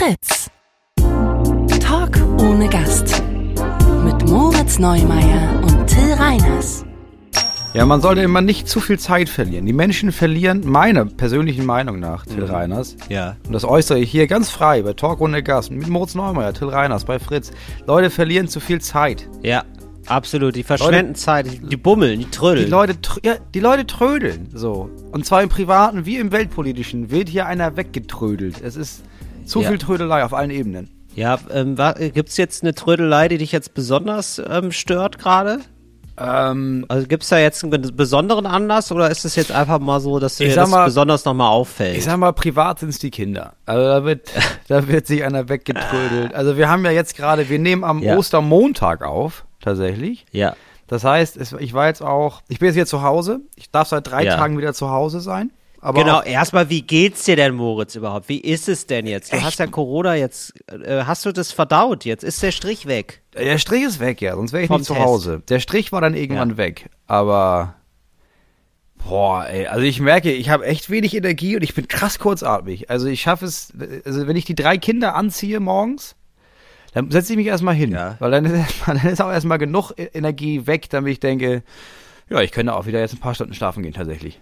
Fritz. Talk ohne Gast. Mit Moritz Neumeier und Till Reiners. Ja, man sollte immer nicht zu viel Zeit verlieren. Die Menschen verlieren, meiner persönlichen Meinung nach, Till Reiners. Ja. Und das äußere ich hier ganz frei bei Talk ohne Gast mit Moritz Neumeier, Till Reiners bei Fritz. Leute verlieren zu viel Zeit. Ja, absolut. Die verschwenden Zeit, die, die bummeln, die trödeln. Die Leute, tr- ja, die Leute trödeln so. Und zwar im Privaten wie im Weltpolitischen wird hier einer weggetrödelt. Es ist zu Ja. viel Trödelei auf allen Ebenen. ja, ähm, gibt es jetzt eine Trödelei, die dich jetzt besonders ähm, stört gerade? Ähm, Also gibt es da jetzt einen bes- besonderen Anlass oder ist es jetzt einfach mal so, dass dir das mal- besonders nochmal auffällt? ich sag mal, privat sind es die Kinder. Also da wird, da wird sich einer weggetrödelt. Also wir haben ja jetzt gerade, wir nehmen am Ja. Ostermontag auf, tatsächlich. ja. Das heißt, ich war jetzt auch, ich bin jetzt hier zu Hause. Ich darf seit drei Ja. Tagen wieder zu Hause sein. Aber Genau, erstmal, wie geht's dir denn, Moritz, überhaupt? Wie ist es denn jetzt? Du Echt? hast ja Corona jetzt, äh, hast du das verdaut jetzt? Ist der Strich weg? der Strich ist weg, ja, sonst wäre ich Vom nicht zu Test. Hause. Der Strich war dann irgendwann Ja. weg. Aber boah, ey, also ich merke, ich habe echt wenig Energie und ich bin krass kurzatmig. Also ich schaffe es, also wenn ich die drei Kinder anziehe morgens, dann setze ich mich erstmal hin. Ja. Weil dann ist, erstmal- dann ist auch erstmal genug E- Energie weg, damit ich denke, ja, ich könnte auch wieder jetzt ein paar Stunden schlafen gehen, tatsächlich.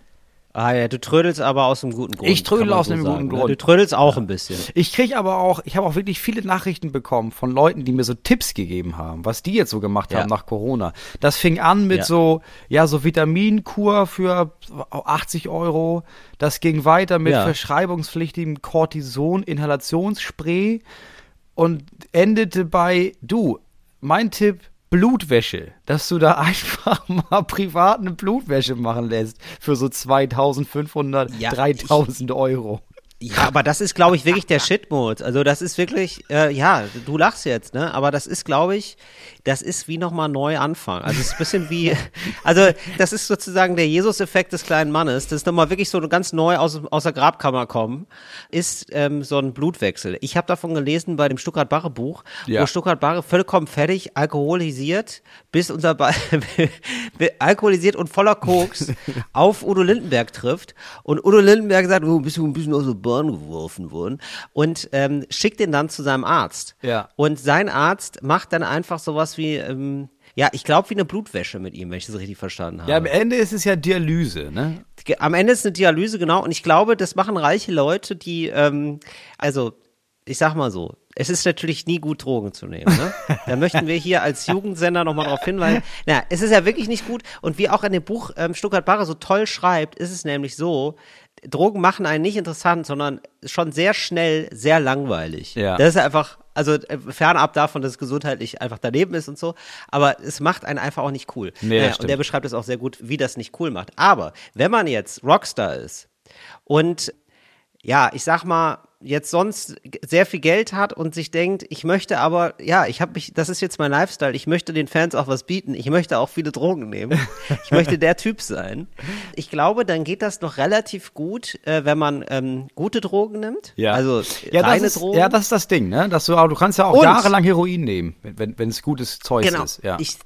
Ah ja, du trödelst aber aus einem guten Grund. Ich trödel aus einem sagen, guten ne? Grund. Du trödelst auch ein bisschen. Ich krieg aber auch, ich habe auch wirklich viele Nachrichten bekommen von Leuten, die mir so Tipps gegeben haben, was die jetzt so gemacht Ja. haben nach Corona. Das fing an mit Ja. so, ja, so Vitaminkur für 80 Euro. Das ging weiter mit Ja. verschreibungspflichtigem Cortison-Inhalationsspray und endete bei, du, mein Tipp, Blutwäsche, dass du da einfach mal privat eine Blutwäsche machen lässt für so 2500, Ja, 3000 Euro. Ja, aber das ist, glaube ich, wirklich der Shitmode. Also das ist wirklich, äh, ja, du lachst jetzt, ne? Aber das ist, glaube ich, das ist wie nochmal neu anfangen. Also es ist ein bisschen wie, also das ist sozusagen der Jesus-Effekt des kleinen Mannes. Das ist nochmal wirklich so ganz neu aus, aus der Grabkammer kommen, ist ähm, so ein Blutwechsel. Ich habe davon gelesen bei dem Stuttgart-Barre-Buch, Ja. wo Stuttgart-Barre vollkommen fertig, alkoholisiert, bis unser ba alkoholisiert und voller Koks auf Udo Lindenberg trifft. Und Udo Lindenberg sagt, oh, bist du ein bisschen aus der Bahn geworfen worden. Und ähm, schickt ihn dann zu seinem Arzt. Ja. Und sein Arzt macht dann einfach sowas wie, ähm, ja, ich glaube, wie eine Blutwäsche mit ihm, wenn ich das richtig verstanden habe. Ja, am Ende ist es ja Dialyse, ne? Am Ende ist eine Dialyse, genau. Und ich glaube, das machen reiche Leute, die, ähm, also, ich sag mal so, es ist natürlich nie gut, Drogen zu nehmen. Ne? Da möchten wir hier als Jugendsender nochmal darauf hinweisen. Na, es ist ja wirklich nicht gut. Und wie auch in dem Buch ähm, Stuttgart Barre so toll schreibt, ist es nämlich so, Drogen machen einen nicht interessant, sondern schon sehr schnell sehr langweilig. Ja. Das ist einfach, also äh, fernab davon, dass es gesundheitlich einfach daneben ist und so, aber es macht einen einfach auch nicht cool. Nee, Naja, stimmt. und der beschreibt es auch sehr gut, wie das nicht cool macht. Aber wenn man jetzt Rockstar ist und ja, ich sag mal, jetzt sonst sehr viel Geld hat und sich denkt, ich möchte aber, ja, ich habe mich, das ist jetzt mein Lifestyle, ich möchte den Fans auch was bieten, ich möchte auch viele Drogen nehmen, ich möchte der Typ sein. Ich glaube, dann geht das noch relativ gut, äh, wenn man ähm, gute Drogen nimmt, also ja, reine das ist, Drogen. ja, das ist das Ding, ne? Dass du, du kannst ja auch Und- jahrelang Heroin nehmen, wenn es gutes Zeug Genau. ist. Ja. Ich-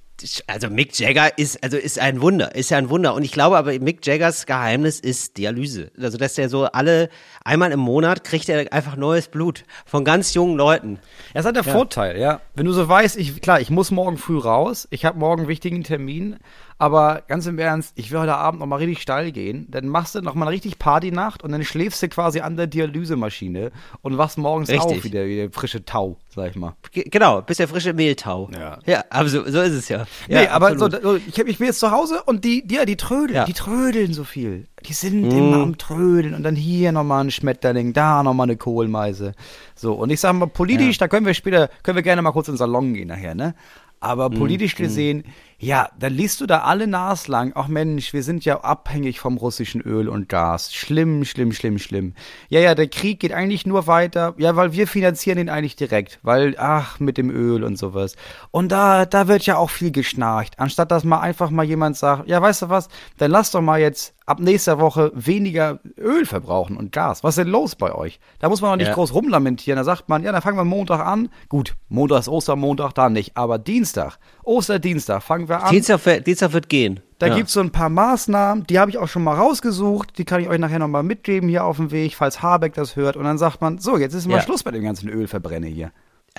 also Mick Jagger ist also ist ein Wunder, ist ja ein Wunder und ich glaube aber Mick Jaggers Geheimnis ist Dialyse. Also dass der so alle einmal im Monat kriegt er einfach neues Blut von ganz jungen Leuten. Ja, das hat der Vorteil, ja. Wenn du so weißt, ich, klar, ich muss morgen früh raus, ich habe morgen einen wichtigen Termin, aber ganz im Ernst, ich will heute Abend noch mal richtig steil gehen, dann machst du noch mal eine richtig Partynacht und dann schläfst du quasi an der Dialysemaschine und wachst morgens Richtig. auf wie der, wie der frische Tau, sag ich mal. Ge- Genau, bis der frische Mehltau. Ja. Ja, aber so, so ist es ja. nee, ja, aber so, ich, hab, ich bin jetzt zu Hause und die, die, ja, die trödeln, Ja. die trödeln so viel. Die sind Mhm. immer am Trödeln und dann hier nochmal ein Schmetterling, da nochmal eine Kohlmeise. So, und ich sag mal, politisch, da können wir später, können wir gerne mal kurz in den Salon gehen nachher, ne? Aber Mhm. politisch gesehen, ja, dann liest du da alle Nas lang, ach Mensch, wir sind ja abhängig vom russischen Öl und Gas. Schlimm, schlimm, schlimm, schlimm. Ja, ja, der Krieg geht eigentlich nur weiter, ja, weil wir finanzieren ihn eigentlich direkt, weil, ach, mit dem Öl und sowas. Und da, da wird ja auch viel geschnarcht, anstatt dass mal einfach mal jemand sagt, ja, weißt du was, dann lass doch mal jetzt ab nächster Woche weniger Öl verbrauchen und Gas. Was ist denn los bei euch? Da muss man doch nicht Ja. groß rumlamentieren. Da sagt man, ja, dann fangen wir Montag an. Gut, Montag ist Ostermontag, da nicht. Aber Dienstag, Osterdienstag, fangen wir an. Dienstag, wird- Dienstag wird gehen. Da ja. gibt's so ein paar Maßnahmen, die habe ich auch schon mal rausgesucht. Die kann ich euch nachher nochmal mitgeben hier auf dem Weg, falls Habeck das hört. Und dann sagt man, so, jetzt ist mal Ja. Schluss bei dem ganzen Ölverbrenne hier.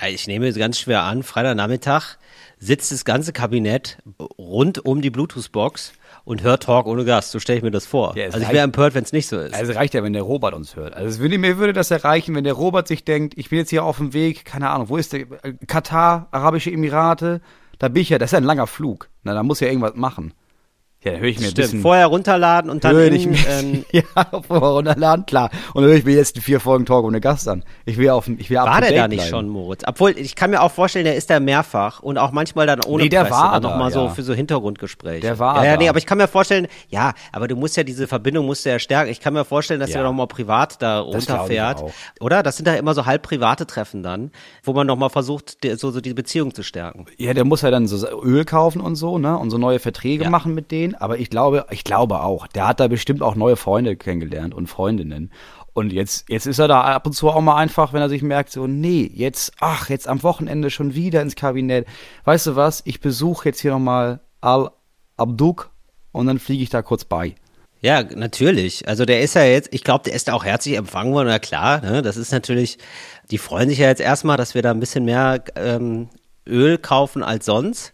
Ich nehme es ganz schwer an, Freitagnachmittag sitzt das ganze Kabinett rund um die Bluetooth-Box und hört Talk ohne Gast. So stelle ich mir das vor. Ja, es also ich wäre empört, wenn es nicht so ist. Also reicht ja, wenn der Robert uns hört. Also es würde, mir würde das erreichen, wenn der Robert sich denkt, ich bin jetzt hier auf dem Weg, keine Ahnung, wo ist der? Äh, Katar, Arabische Emirate, da bin ich ja, das ist ja ein langer Flug. Na, da muss ja irgendwas machen. Ja, höre ich mir ein Stimmt. bisschen. Vorher runterladen und dann höre ich mir, ähm, ja, vorher runterladen, klar. Und dann höre ich mir jetzt die vier Folgen Talk ohne Gast an. Ich will auf, ich will War der da nicht bleiben. schon, Moritz? Obwohl, ich kann mir auch vorstellen, der ist da mehrfach und auch manchmal dann ohne Nee, der Presse, war dann da, noch mal so ja. für so Hintergrundgespräche. Der war ja, ja, nee, aber ich kann mir vorstellen, ja, aber du musst ja diese Verbindung musst du ja stärken. Ich kann mir vorstellen, dass Ja. er noch mal privat da runterfährt, oder? Das sind da immer so halb private Treffen dann, wo man noch mal versucht, so so die Beziehung zu stärken. Ja, der muss ja dann so Öl kaufen und so, ne? Und so neue Verträge Ja. machen mit denen. Aber ich glaube, ich glaube auch, der hat da bestimmt auch neue Freunde kennengelernt und Freundinnen. Und jetzt, jetzt ist er da ab und zu auch mal einfach, wenn er sich merkt, so, nee, jetzt, ach, jetzt am Wochenende schon wieder ins Kabinett. Weißt du was? Ich besuche jetzt hier nochmal Al-Abduk und dann fliege ich da kurz bei. Ja, natürlich. Also der ist ja jetzt, ich glaube, der ist da auch herzlich empfangen worden. Na klar, ne? das ist natürlich, die freuen sich ja jetzt erstmal, dass wir da ein bisschen mehr ähm, Öl kaufen als sonst.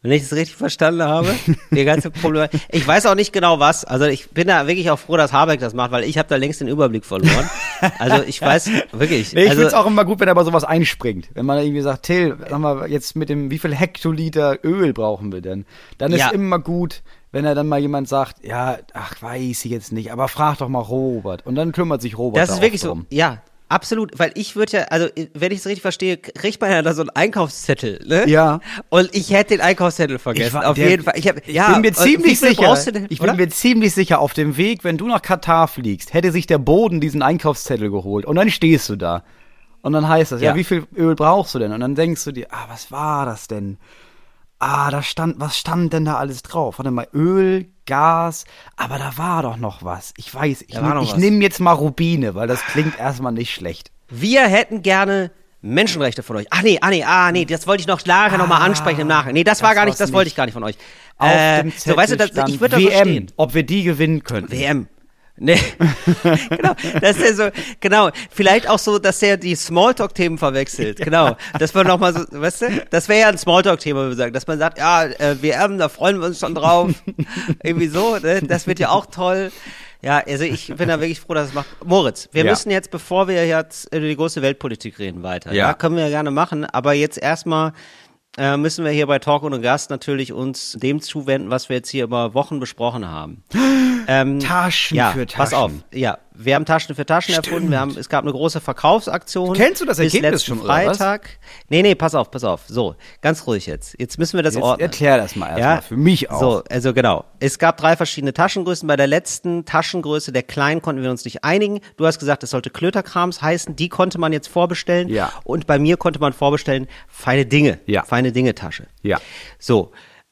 Wenn ich es richtig verstanden habe. Die ganze Problem. Ich weiß auch nicht genau was. Also ich bin da wirklich auch froh, dass Habeck das macht, weil ich habe da längst den Überblick verloren. Also ich weiß wirklich. Nee, ich also, find's auch immer gut, wenn er bei sowas einspringt. Wenn man irgendwie sagt, Till, sag mal, jetzt mit dem, wie viel Hektoliter Öl brauchen wir denn? Dann ist Ja. immer gut, wenn er dann mal jemand sagt, ja, ach, weiß ich jetzt nicht, aber frag doch mal Robert. Und dann kümmert sich Robert Das da ist wirklich auch so. drum. Ja, absolut. Weil ich würde ja, also wenn ich es richtig verstehe, kriegt man ja da so einen Einkaufszettel, ne? Ja. Und ich hätte den Einkaufszettel vergessen. war- auf der- jeden Fall. Ich, hab, Ich ja, bin mir ziemlich sicher, denn, ich oder? bin mir ziemlich sicher, auf dem Weg, wenn du nach Katar fliegst, hätte sich der Boden diesen Einkaufszettel geholt und dann stehst du da. Und dann heißt das, ja, Ja. wie viel Öl brauchst du denn? Und dann denkst du dir, ah, was war das denn? Ah, da stand, was stand denn da alles drauf? Warte mal, Öl, Gas, aber da war doch noch was. Ich weiß, ich, war noch ich nehme jetzt mal Rubine, weil das klingt erstmal nicht schlecht. Wir hätten gerne Menschenrechte von euch. Ach nee, ah nee, ah nee, das wollte ich noch nachher noch mal ansprechen im Nachhinein. Nee, das, war das gar nicht, das wollte nicht. ich gar nicht von euch. Auf Äh, dem so, weißt du, das, ich würde das WM, verstehen. ob wir die gewinnen könnten. WM. Nee. genau. Das ist ja so, genau. Vielleicht auch so, dass der die Smalltalk-Themen verwechselt. Genau. Dass man nochmal so, weißt du? Das wäre ja ein Smalltalk-Thema, würde ich sagen. Dass man sagt, ja, äh, WM, da freuen wir uns schon drauf. Irgendwie so, ne? Das wird ja auch toll. Ja, also ich bin da wirklich froh, dass es macht. Moritz, wir Ja. müssen jetzt, bevor wir jetzt über die große Weltpolitik reden, weiter. Ja. Ja, können wir ja gerne machen. Aber jetzt erstmal äh, müssen wir hier bei Talk und Gast natürlich uns dem zuwenden, was wir jetzt hier über Wochen besprochen haben. Ähm, Taschen ja, für pass auf. Taschen. Ja, wir haben Taschen für Taschen erfunden. Wir haben, es gab eine große Verkaufsaktion. Kennst du das Ergebnis schon, oder was? Freitag. Nee, nee, pass auf, pass auf. So, ganz ruhig jetzt. Jetzt müssen wir das Jetzt ordnen. erklär das mal erstmal, Ja, für mich auch. So, also genau. Es gab drei verschiedene Taschengrößen. Bei der letzten Taschengröße, der kleinen, konnten wir uns nicht einigen. Du hast gesagt, es sollte Klöterkrams heißen. Die konnte man jetzt vorbestellen. Ja. Und bei mir konnte man vorbestellen, feine Dinge. Ja. Feine Dinge Tasche. Ja. So.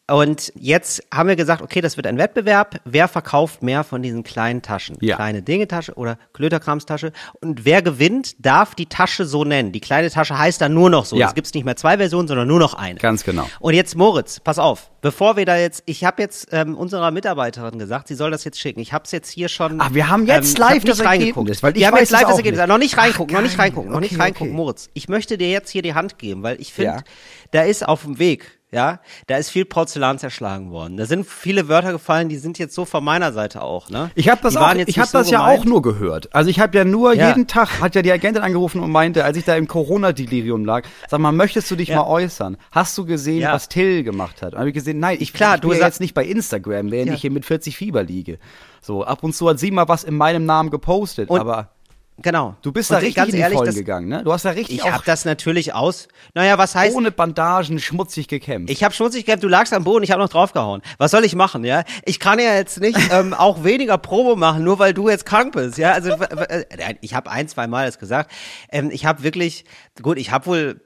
Und jetzt haben wir gesagt, okay, das wird ein Wettbewerb. Wer verkauft mehr von diesen kleinen Taschen? Ja. Kleine Dinge-Tasche oder Klöterkramstasche. Und wer gewinnt, darf die Tasche so nennen. Die kleine Tasche heißt dann nur noch so. Ja. Es gibt nicht mehr zwei Versionen, sondern nur noch eine. Ganz genau. Und jetzt Moritz, pass auf, bevor wir da jetzt, ich habe jetzt ähm, unserer Mitarbeiterin gesagt, sie soll das jetzt schicken. Ich habe es jetzt hier schon. Ach, wir haben jetzt ich live das. Ergebnis, weil ich wir haben jetzt live das Ergebnis. nicht. Noch nicht Ach, reingucken, noch nicht reingucken, noch nicht Okay, reingucken, okay. Moritz. Ich möchte dir jetzt hier die Hand geben, weil ich finde, Ja. da ist auf dem Weg. Ja, da ist viel Porzellan zerschlagen worden. Da sind viele Wörter gefallen, die sind jetzt so von meiner Seite auch, ne? Ich habe das auch, ich habe so das ja gemeint. auch nur gehört. Also ich habe ja nur Ja. jeden Tag hat ja die Agentin angerufen und meinte, als ich da im Corona-Delirium lag, sag mal, möchtest du dich Ja. mal äußern? Hast du gesehen, Ja. was Till gemacht hat? Habe ich gesehen, nein, ich, Klar, ich du ja jetzt nicht bei Instagram, während Ja. ich hier mit 40 Fieber liege. So, ab und zu hat sie mal was in meinem Namen gepostet, Und aber Genau. du bist Und da richtig ganz in die ehrlich, Vollen das, gegangen, ne? Du hast da richtig Ich habe das natürlich aus. Naja, was heißt, ohne Bandagen schmutzig gekämpft. Ich habe schmutzig gehabt, du lagst am Boden, ich habe noch draufgehauen. Was soll ich machen, ja? Ich kann ja jetzt nicht ähm, auch weniger Probe machen, nur weil du jetzt krank bist, ja? Also äh, ich habe ein, zwei Mal das gesagt. Ähm, ich habe wirklich, gut, ich habe wohl,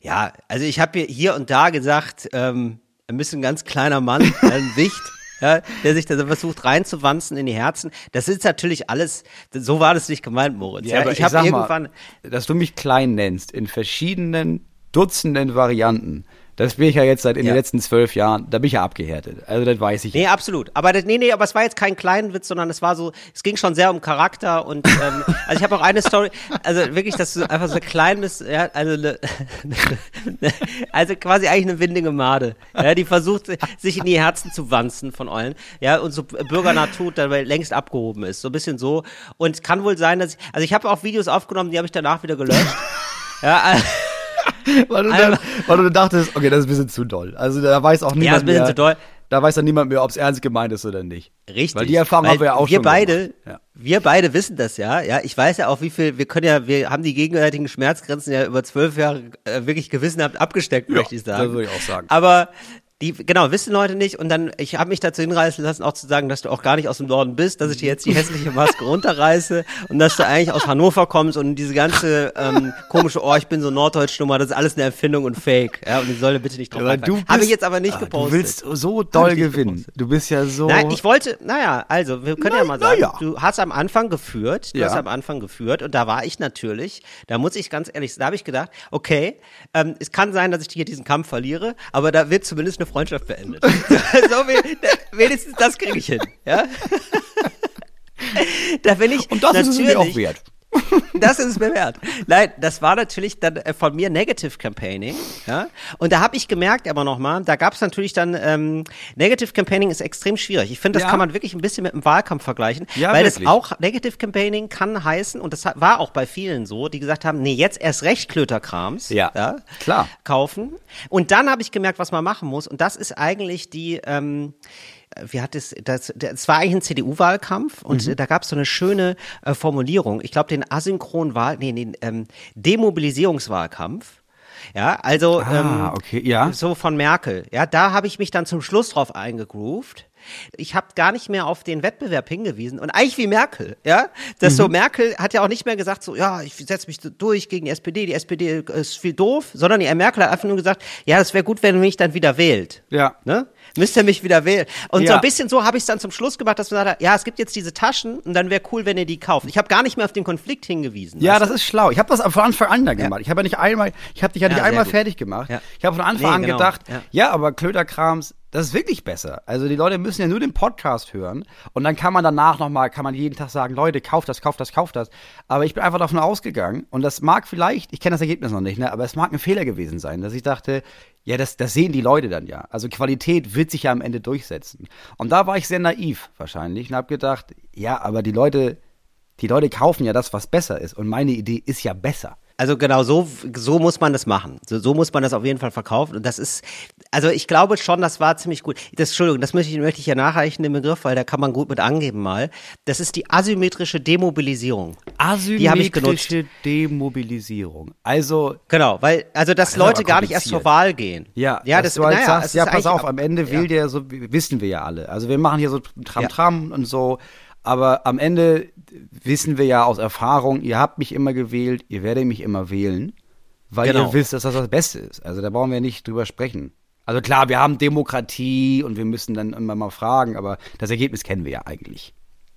ja, also ich habe hier und da gesagt, ähm, ein bisschen ganz kleiner Mann, ein Wicht. Ja, der sich da versucht reinzuwanzen in die Herzen. Das ist natürlich alles, so war das nicht gemeint, Moritz. Ja, aber ich habe sag irgendwann, mal, dass du mich klein nennst in verschiedenen Dutzenden Varianten, Das bin ich ja jetzt seit in Ja. den letzten zwölf Jahren, da bin ich ja abgehärtet. Also das weiß ich. Nee, absolut. Aber das, nee, nee, aber es war jetzt kein Kleinwitz, sondern es war so, es ging schon sehr um Charakter und ähm, also ich habe auch eine Story, also wirklich, dass du einfach so klein bist, ja, also eine, also quasi eigentlich eine windige Made, ja, die versucht sich in die Herzen zu wanzen von eulen, ja, und so bürgernah tut, dabei längst abgehoben ist, so ein bisschen so. Und kann wohl sein, dass ich, also ich habe auch Videos aufgenommen, die habe ich danach wieder gelöscht. Ja, äh, Weil du, dann, weil du dachtest, okay, das ist ein bisschen zu doll. Also da weiß auch ja, ist niemand ein bisschen mehr. zu doll. Da weiß dann niemand mehr, ob es ernst gemeint ist oder nicht. Richtig. Weil die Erfahrung Weil haben wir ja auch wir schon beide. Ja. Wir beide wissen das ja. Ja, ich weiß ja auch, wie viel. Wir können ja, wir haben die gegenwärtigen Schmerzgrenzen ja über zwölf Jahre äh, wirklich gewissenhaft abgesteckt, möchte ich sagen. das würde ich auch sagen. Aber die, genau, wissen Leute nicht. Und dann, ich habe mich dazu hinreißen lassen, auch zu sagen, dass du auch gar nicht aus dem Norden bist, dass ich dir jetzt die hässliche Maske runterreiße und dass du eigentlich aus Hannover kommst und diese ganze ähm, komische, oh, ich bin so Norddeutsch-Nummer, das ist alles eine Erfindung und Fake. Ja, und die soll bitte nicht drauf Aber du Habe ich bist- jetzt aber nicht Ah, gepostet. Du willst so doll gewinnen. Du bist ja so. Nein, ich wollte, naja, also wir können ja Na- mal sagen, ja. du hast am Anfang geführt, du Ja. hast am Anfang geführt und da war ich natürlich, da muss ich ganz ehrlich, da habe ich gedacht, okay, ähm, es kann sein, dass ich hier diesen Kampf verliere, aber da wird zumindest eine Freundschaft beendet. so, we- wenigstens das kriege ich hin, ja. da bin ich und das ist es mir auch wert. Das ist es mir wert. Nein, das war natürlich dann äh, von mir Negative Campaigning. Ja? Und da habe ich gemerkt, aber nochmal, da gab es natürlich dann, ähm, Negative Campaigning ist extrem schwierig. Ich finde, das Ja. kann man wirklich ein bisschen mit dem Wahlkampf vergleichen. Ja, weil wirklich. das auch, Negative Campaigning kann heißen, und das war auch bei vielen so, die gesagt haben, nee, jetzt erst recht Klöterkrams. Ja, klar. Kaufen. Und dann habe ich gemerkt, was man machen muss. Und das ist eigentlich die, ähm, wie hat es, das, das war eigentlich ein CDU-Wahlkampf und Mhm. da gab es so eine schöne äh, Formulierung. Ich glaube, den asynchronen Wahl, nee, den ähm, Demobilisierungswahlkampf. Ja, also Ah, ähm, okay, ja. so von Merkel. Ja, da habe ich mich dann zum Schluss drauf eingegroovt. Ich habe gar nicht mehr auf den Wettbewerb hingewiesen und eigentlich wie Merkel, ja, das Mhm. so Merkel hat ja auch nicht mehr gesagt so, ja, ich setze mich durch gegen die SPD, die SPD ist viel doof, sondern die Merkel hat einfach nur gesagt, ja, das wäre gut, wenn ihr mich dann wieder wählt. Ja. Ne? Müsst ihr mich wieder wählen. Und so Ja. ein bisschen so habe ich es dann zum Schluss gemacht, dass man sagt, ja, es gibt jetzt diese Taschen und dann wäre cool, wenn ihr die kauft. Ich habe gar nicht mehr auf den Konflikt hingewiesen. Ja, das du? ist schlau. Ich habe das von Anfang an dann gemacht. Ich habe ja nicht einmal, ich habe dich ja nicht Ja, einmal gut. fertig gemacht. Ja. Ich habe von Anfang Nee, an genau. gedacht, Ja. ja. aber Klöterkrams, das ist wirklich besser. Also die Leute müssen ja nur den Podcast hören und dann kann man danach nochmal, kann man jeden Tag sagen, Leute, kauft das, kauft das, kauft das. Aber ich bin einfach davon ausgegangen und das mag vielleicht, ich kenne das Ergebnis noch nicht, ne, aber es mag ein Fehler gewesen sein, dass ich dachte, ja, das, das sehen die Leute dann ja. Also Qualität wird sich ja am Ende durchsetzen. Und da war ich sehr naiv wahrscheinlich und habe gedacht, ja, aber die Leute, die Leute kaufen ja das, was besser ist. Und meine Idee ist ja besser. Also genau, so, so muss man das machen. So, so muss man das auf jeden Fall verkaufen. Und das ist, also ich glaube schon, das war ziemlich gut. Das, Entschuldigung, das möchte ich, möchte ich ja nachreichen, den Begriff, weil da kann man gut mit angeben mal. Das ist die asymmetrische Demobilisierung. Die habe ich genutzt. Asymmetrische Demobilisierung. Also, Genau, weil, also dass ist aber Leute gar nicht erst zur. Wahl gehen. ja, ja das, du halt naja, sagst, ja, pass auf, am Ende ja. wählt der so, wissen wir ja alle. Also wir machen hier so Tram-Tram und so, aber am Ende wissen wir ja aus Erfahrung, ihr habt mich immer gewählt, ihr werdet mich immer wählen, weil Genau. ihr wisst, dass das das Beste ist. Also da brauchen wir nicht drüber sprechen. Also klar, wir haben Demokratie und wir müssen dann immer mal fragen, aber das Ergebnis kennen wir ja eigentlich.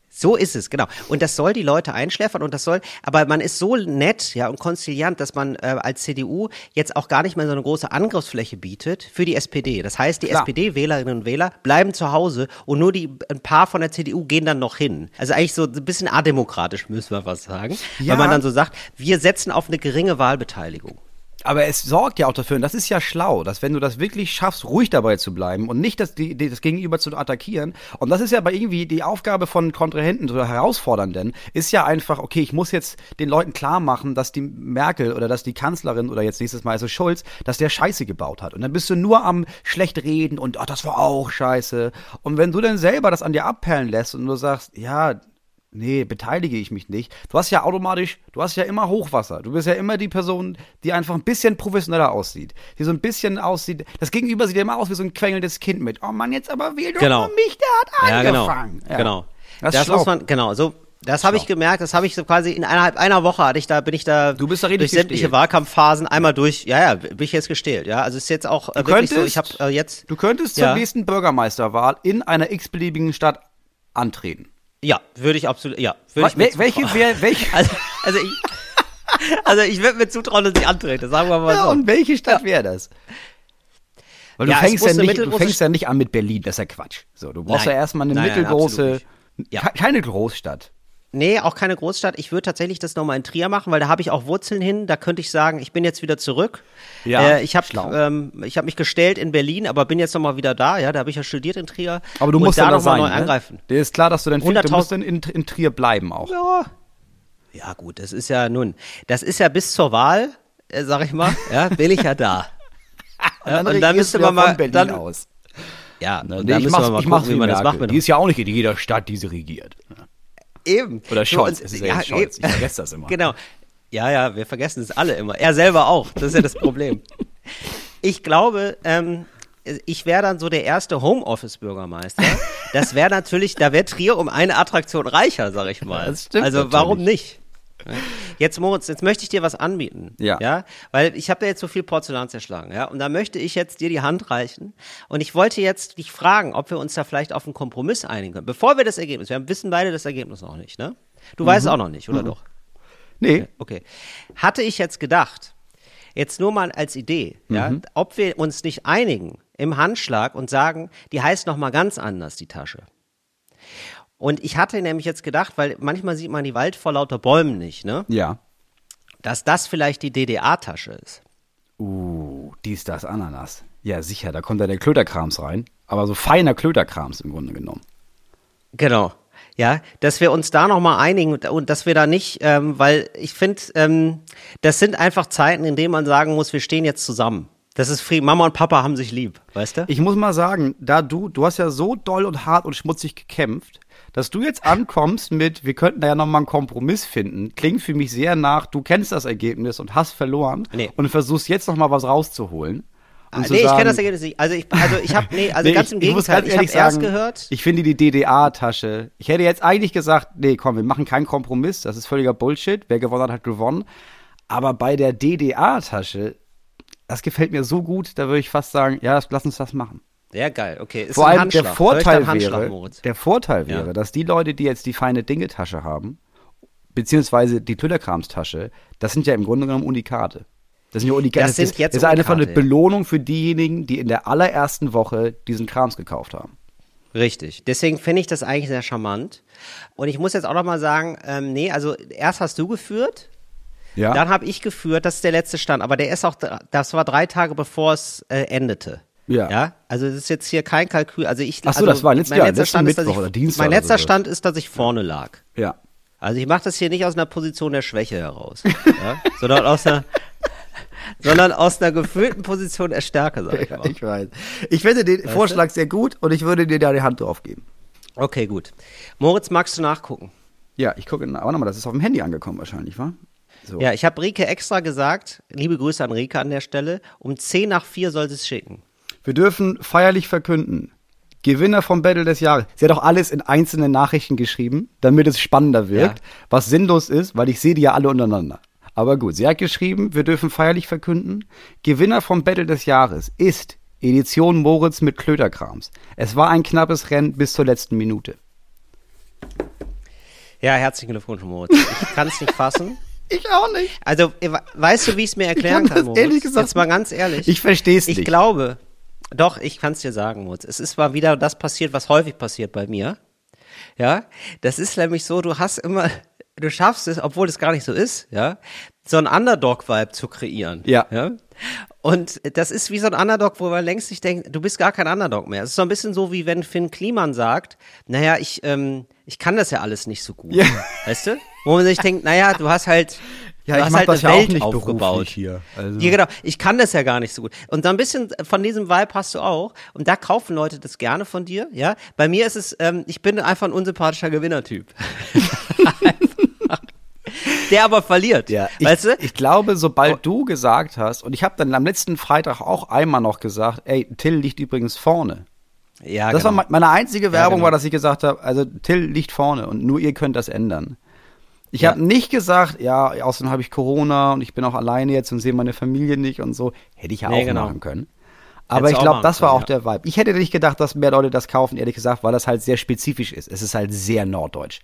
So ist es, genau. Und das soll die Leute einschläfern und das soll, aber man ist so nett, ja, und konziliant, dass man äh, als CDU jetzt auch gar nicht mehr so eine große Angriffsfläche bietet für die SPD. Das heißt, die. SPD-Wählerinnen und Wähler bleiben zu Hause und nur die, ein paar von der CDU gehen dann noch hin. Also eigentlich so ein bisschen ademokratisch, müssen wir was sagen. Ja. Weil man dann so sagt, wir setzen auf eine geringe Wahlbeteiligung. Aber es sorgt ja auch dafür, und das ist ja schlau, dass wenn du das wirklich schaffst, ruhig dabei zu bleiben und nicht das, die, das Gegenüber zu attackieren, und das ist ja bei irgendwie die Aufgabe von Kontrahenten oder Herausfordernden, ist ja einfach, okay, ich muss jetzt den Leuten klar machen, dass die Merkel oder dass die Kanzlerin oder jetzt nächstes Mal also Schulz, dass der Scheiße gebaut hat. Und dann bist du nur am schlecht reden und, ach, das war auch Scheiße. Und wenn du dann selber das an dir abperlen lässt und du sagst, ja, Nee, beteilige ich mich nicht. Du hast ja automatisch, du hast ja immer Hochwasser. Du bist ja immer die Person, die einfach ein bisschen professioneller aussieht. Die so ein bisschen aussieht. Das Gegenüber sieht ja immer aus wie so ein quengelndes Kind mit. Oh Mann, jetzt aber wähl doch Genau. mich, der hat Ja, genau. angefangen. Ja. Genau. Das, Das, ist schlau. muss man, genau, so. Das habe ich gemerkt, das habe ich so quasi in innerhalb einer Woche hatte ich da, bin ich da Du bist da richtig durch sämtliche gestählt. Wahlkampfphasen einmal durch, ja, ja, bin ich jetzt gestählt, ja. Also es ist jetzt auch äh, wirklich so, ich habe könntest- äh, jetzt, Du könntest Ja. zur nächsten Bürgermeisterwahl in einer x-beliebigen Stadt antreten. Ja, würde ich absolut, ja, würde ich mir Wel welche, wer, welche, also, also ich, also ich würde mir zutrauen, dass ich antrete, sagen wir mal ja, so. und welche Stadt wäre das? Weil du Ja, fängst ja nicht, du fängst ja nicht an mit Berlin, das ist ja Quatsch. So, du brauchst Nein. ja erstmal eine Nein, nein, mittelgroße, nicht. Ja. ke- keine Großstadt. Nee, auch keine Großstadt. Ich würde tatsächlich das nochmal in Trier machen, weil da habe ich auch Wurzeln hin. Da könnte ich sagen, ich bin jetzt wieder zurück. Ja, äh, ich habe ähm, ich hab mich gestellt in Berlin, aber bin jetzt nochmal wieder da. Ja, da habe ich ja studiert in Trier. Aber du und musst da ja nochmal neu ne? angreifen. Dir ist klar, dass du dann du 100.000 musst dann in, in Trier bleiben auch. Ja. Ja, gut, das ist ja nun, das ist ja bis zur Wahl, äh, sag ich mal, ja, bin ich ja da. Ja, und dann regierst müsste du ja man mal, von Berlin dann, aus. ja, Ne, und nee, dann ich müssen wir mal gucken, wie man das macht. Die ist ja auch nicht in jeder Stadt, die sie regiert. Eben. Oder So, Scholz, und- es ist ja jetzt Scholz. Ich vergesse das immer. Genau. Ja, ja, wir vergessen es alle immer. Er selber auch. Das ist ja das Problem. ich glaube, ähm, ich wäre dann so der erste Homeoffice-Bürgermeister. Das wäre natürlich, da wäre Trier um eine Attraktion reicher, sag ich mal. Das stimmt also warum natürlich. nicht? Jetzt, Moritz, jetzt möchte ich dir was anbieten. Ja. ja? Weil ich habe da jetzt so viel Porzellan zerschlagen, ja. Und da möchte ich jetzt dir die Hand reichen. Und ich wollte jetzt dich fragen, ob wir uns da vielleicht auf einen Kompromiss einigen können. Bevor wir das Ergebnis, wir wissen beide das Ergebnis noch nicht, ne? Du weißt Mhm. es auch noch nicht, oder doch? Nee, Okay. Hatte ich jetzt gedacht, jetzt nur mal als Idee, ja, ob wir uns nicht einigen im Handschlag und sagen, die heißt noch mal ganz anders, die Tasche. Und ich hatte nämlich jetzt gedacht, weil manchmal sieht man die Wald vor lauter Bäumen nicht, ne? ja. Dass das vielleicht die DDA-Tasche ist. Uh, dies, das, Ananas. Ja, sicher, da kommt ja der Klöterkrams rein. Aber so feiner Klöterkrams im Grunde genommen. Genau. Ja, dass wir uns da nochmal einigen und, und dass wir da nicht, ähm, weil ich finde, ähm, das sind einfach Zeiten, in denen man sagen muss, wir stehen jetzt zusammen. Das ist Frieden. Mama und Papa haben sich lieb, weißt du? Ich muss mal sagen, da du, du hast ja so doll und hart und schmutzig gekämpft, dass du jetzt ankommst mit, wir könnten da ja nochmal einen Kompromiss finden, klingt für mich sehr nach, du kennst das Ergebnis und hast verloren Nee. und versuchst jetzt nochmal was rauszuholen. Ah, nee, ich sagen- kenne das Ergebnis nicht. Also ich, also ich habe, nee, also Nee, ganz ich- im ich Gegenteil. ganz Ich habe erst gehört. Ich finde die DDA-Tasche. Ich hätte jetzt eigentlich gesagt, nee, komm, wir machen keinen Kompromiss. Das ist völliger Bullshit. Wer gewonnen hat, hat gewonnen. Aber bei der DDA-Tasche, das gefällt mir so gut, da würde ich fast sagen, ja, lass uns das machen. Ja, geil, okay. Ist Vor allem der Handschlag. Vorteil deinen Handschlag, wäre, der Vorteil Ja. wäre, dass die Leute, die jetzt die feine Dinge-Tasche haben, beziehungsweise die Klöderkrams-Tasche, das sind ja im Grunde genommen Unikate. Das sind ja Unikate. Das sind ist, jetzt das ist einfach eine ja. Belohnung für diejenigen, die in der allerersten Woche diesen Krams gekauft haben. Richtig. Deswegen finde ich das eigentlich sehr charmant. Und ich muss jetzt auch noch mal sagen, ähm, nee, also erst hast du geführt, Ja. dann habe ich geführt, das ist der letzte Stand. Aber der ist auch, das war drei Tage bevor es äh, endete. Ja. Ja, also das ist jetzt hier kein Kalkül. Also ich, Ach so, also das war letztes mein Jahr, letzter Stand ist, ich, oder Dienstag Mein letzter sowas. Stand ist, dass ich vorne lag. ja. Also ich mache das hier nicht aus einer Position der Schwäche heraus, ja? sondern aus einer, sondern aus einer gefühlten Position der Stärke, sag ich Ja, mal. ich weiß. Ich finde den Vorschlag sehr gut und ich würde dir da die Hand drauf geben. Okay, gut. Moritz, magst du nachgucken? Ja, ich gucke, warte mal, das ist auf dem Handy angekommen wahrscheinlich, wa? So. Ja, ich habe Rike extra gesagt, liebe Grüße an Rike an der Stelle, um 10 nach 4 soll sie es schicken. Wir dürfen feierlich verkünden. Gewinner vom Battle des Jahres. Sie hat auch alles in einzelnen Nachrichten geschrieben, damit es spannender wirkt, Ja. was sinnlos ist, weil ich sehe die ja alle untereinander. Aber gut, sie hat geschrieben, wir dürfen feierlich verkünden. Gewinner vom Battle des Jahres ist Edition Moritz mit Klöterkrams. Es war ein knappes Rennen bis zur letzten Minute. Ja, herzlichen Glückwunsch, Moritz. Ich kann es nicht fassen. Ich auch nicht. Also, we- weißt du, wie ich es mir erklären kann kann, das Moritz? ehrlich gesagt Jetzt mal ganz ehrlich. Ich verstehe es Ich nicht. glaube, doch, ich kann es dir sagen, Moritz. Es ist mal wieder das passiert, was häufig passiert bei mir. Ja, das ist nämlich so, du hast immer, du schaffst es, obwohl es gar nicht so ist, ja, so einen Underdog-Vibe zu kreieren. Ja. ja. Und das ist wie so ein Underdog, wo man längst nicht denkt, du bist gar kein Underdog mehr. Es ist so ein bisschen so, wie wenn Finn Kliman sagt, naja, ich, ähm, ich kann das ja alles nicht so gut. Ja. Weißt du? Wo man sich denkt, naja, du hast halt, Ja, du ich hast mach halt das eine ja auch Welt nicht aufgebaut. hier. Also. Ja, genau. Ich kann das ja gar nicht so gut. Und so ein bisschen von diesem Vibe hast du auch. Und da kaufen Leute das gerne von dir, ja. Bei mir ist es, ähm, ich bin einfach ein unsympathischer Gewinnertyp. Der aber verliert. Ja, ich, weißt du? ich glaube, sobald du gesagt hast, und ich habe dann am letzten Freitag auch einmal noch gesagt, ey, Till liegt übrigens vorne. ja, das genau. war me- meine einzige Werbung, genau. war, dass ich gesagt habe, also Till liegt vorne und nur ihr könnt das ändern. Ich Ja. habe nicht gesagt, ja, außerdem habe ich Corona und ich bin auch alleine jetzt und sehe meine Familie nicht und so. Hätte ich ja Nee, auch genau. machen können. Aber Hättest ich glaube, das war auch der Vibe. Ich hätte nicht gedacht, dass mehr Leute das kaufen, ehrlich gesagt, weil das halt sehr spezifisch ist. Es ist halt sehr norddeutsch.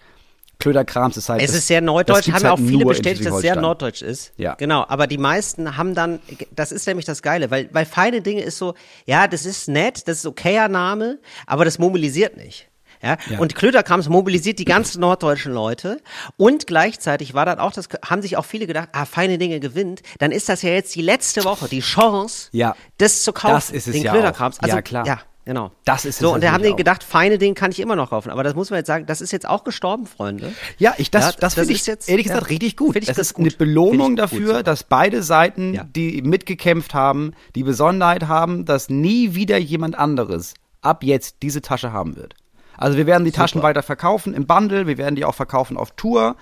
Klöderkrams ist halt. Es das- ist sehr norddeutsch, haben ja auch halt viele bestätigt, dass es sehr norddeutsch ist. Ja. Genau, aber die meisten haben dann, das ist nämlich das Geile, weil, weil feine Dinge ist so, ja, das ist nett, das ist okayer Name, aber das mobilisiert nicht. Ja? Ja. Und Klöderkrams mobilisiert die ganzen norddeutschen Leute und gleichzeitig war dann auch das, haben sich auch viele gedacht, ah, feine Dinge gewinnt, dann ist das ja jetzt die letzte Woche, die Chance, Ja. das zu kaufen, Das ist es den ja Klöderkrams. auch. Also, Ja, klar. Ja, genau. Das ist es So, und da haben die gedacht, feine Dinge kann ich immer noch kaufen, aber das muss man jetzt sagen, das ist jetzt auch gestorben, Freunde. Ja, ich, das, Ja, das, das finde ich jetzt- ehrlich ja, gesagt richtig gut. ich das das ist gut. eine Belohnung gut dafür, sogar. dass beide Seiten, Ja. die mitgekämpft haben, die Besonderheit haben, dass nie wieder jemand anderes ab jetzt diese Tasche haben wird. Also wir werden die Taschen weiter verkaufen im Bundle, wir werden die auch verkaufen auf Tour,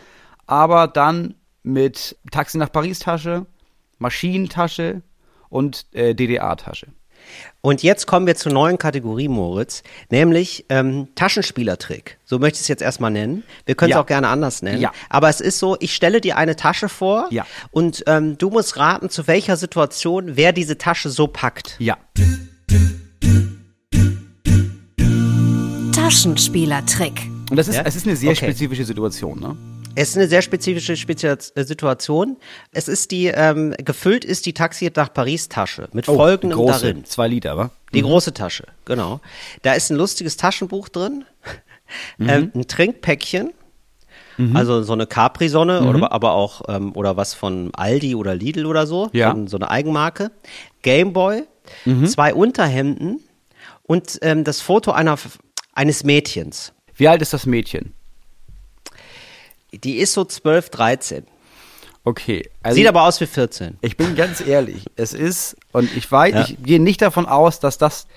aber dann mit Taxi nach Paris Tasche, Maschinentasche und äh, DDA-Tasche. Und jetzt kommen wir zur neuen Kategorie, Moritz, nämlich ähm, Taschenspielertrick. So möchte ich es jetzt erstmal nennen. Wir können es Ja. auch gerne anders nennen. Ja. Aber es ist so, ich stelle dir eine Tasche vor Ja. und ähm, du musst raten, zu welcher Situation wer diese Tasche so packt. Ja. Taschenspielertrick. Und das ist, Ja? es ist eine sehr Okay. spezifische Situation, ne? Es ist eine sehr spezifische Spezia äh, Situation. Es ist die, ähm, gefüllt ist die Taxi nach Paris Tasche mit folgendem Oh, große, darin. zwei Liter, wa? Die große Tasche, genau. Da ist ein lustiges Taschenbuch drin, Mhm. ähm, ein Trinkpäckchen, also so eine Capri-Sonne Mhm. oder aber auch ähm, oder was von Aldi oder Lidl oder so, Ja. so, so eine Eigenmarke, Gameboy, Mhm. zwei Unterhemden und ähm, das Foto einer eines Mädchens. Wie alt ist das Mädchen? Die ist so 12, 13. Okay. Also Sieht aber aus wie 14. Ich bin ganz ehrlich, es ist, und ich weiß, Ja. ich gehe nicht davon aus, dass das,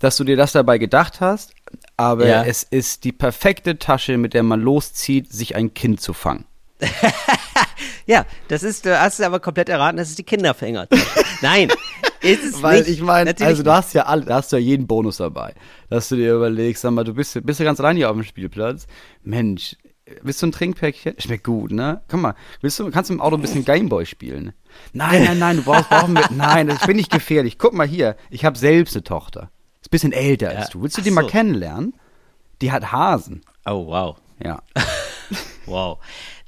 dass du dir das dabei gedacht hast, aber Ja. es ist die perfekte Tasche, mit der man loszieht, sich ein Kind zu fangen. Ja, das ist, du hast es aber komplett erraten, das ist die Kinderfänger. Nein, ist es Weil nicht. ich meine, also du hast ja alle, da hast du ja jeden Bonus dabei, dass du dir überlegst, sag mal, du bist, bist du ganz allein hier auf dem Spielplatz. Mensch, willst du ein Trinkpäckchen? Schmeckt gut, ne? Guck mal, willst du, kannst du im Auto ein bisschen Gameboy spielen? Nein, nein, nein, du brauchst, brauchen wir, nein, das bin ich gefährlich. Guck mal hier, ich habe selbst eine Tochter. Ist ein bisschen älter Ja. als du. Willst du Ach die mal so. kennenlernen? Die hat Hasen. Oh, wow. Ja. Wow.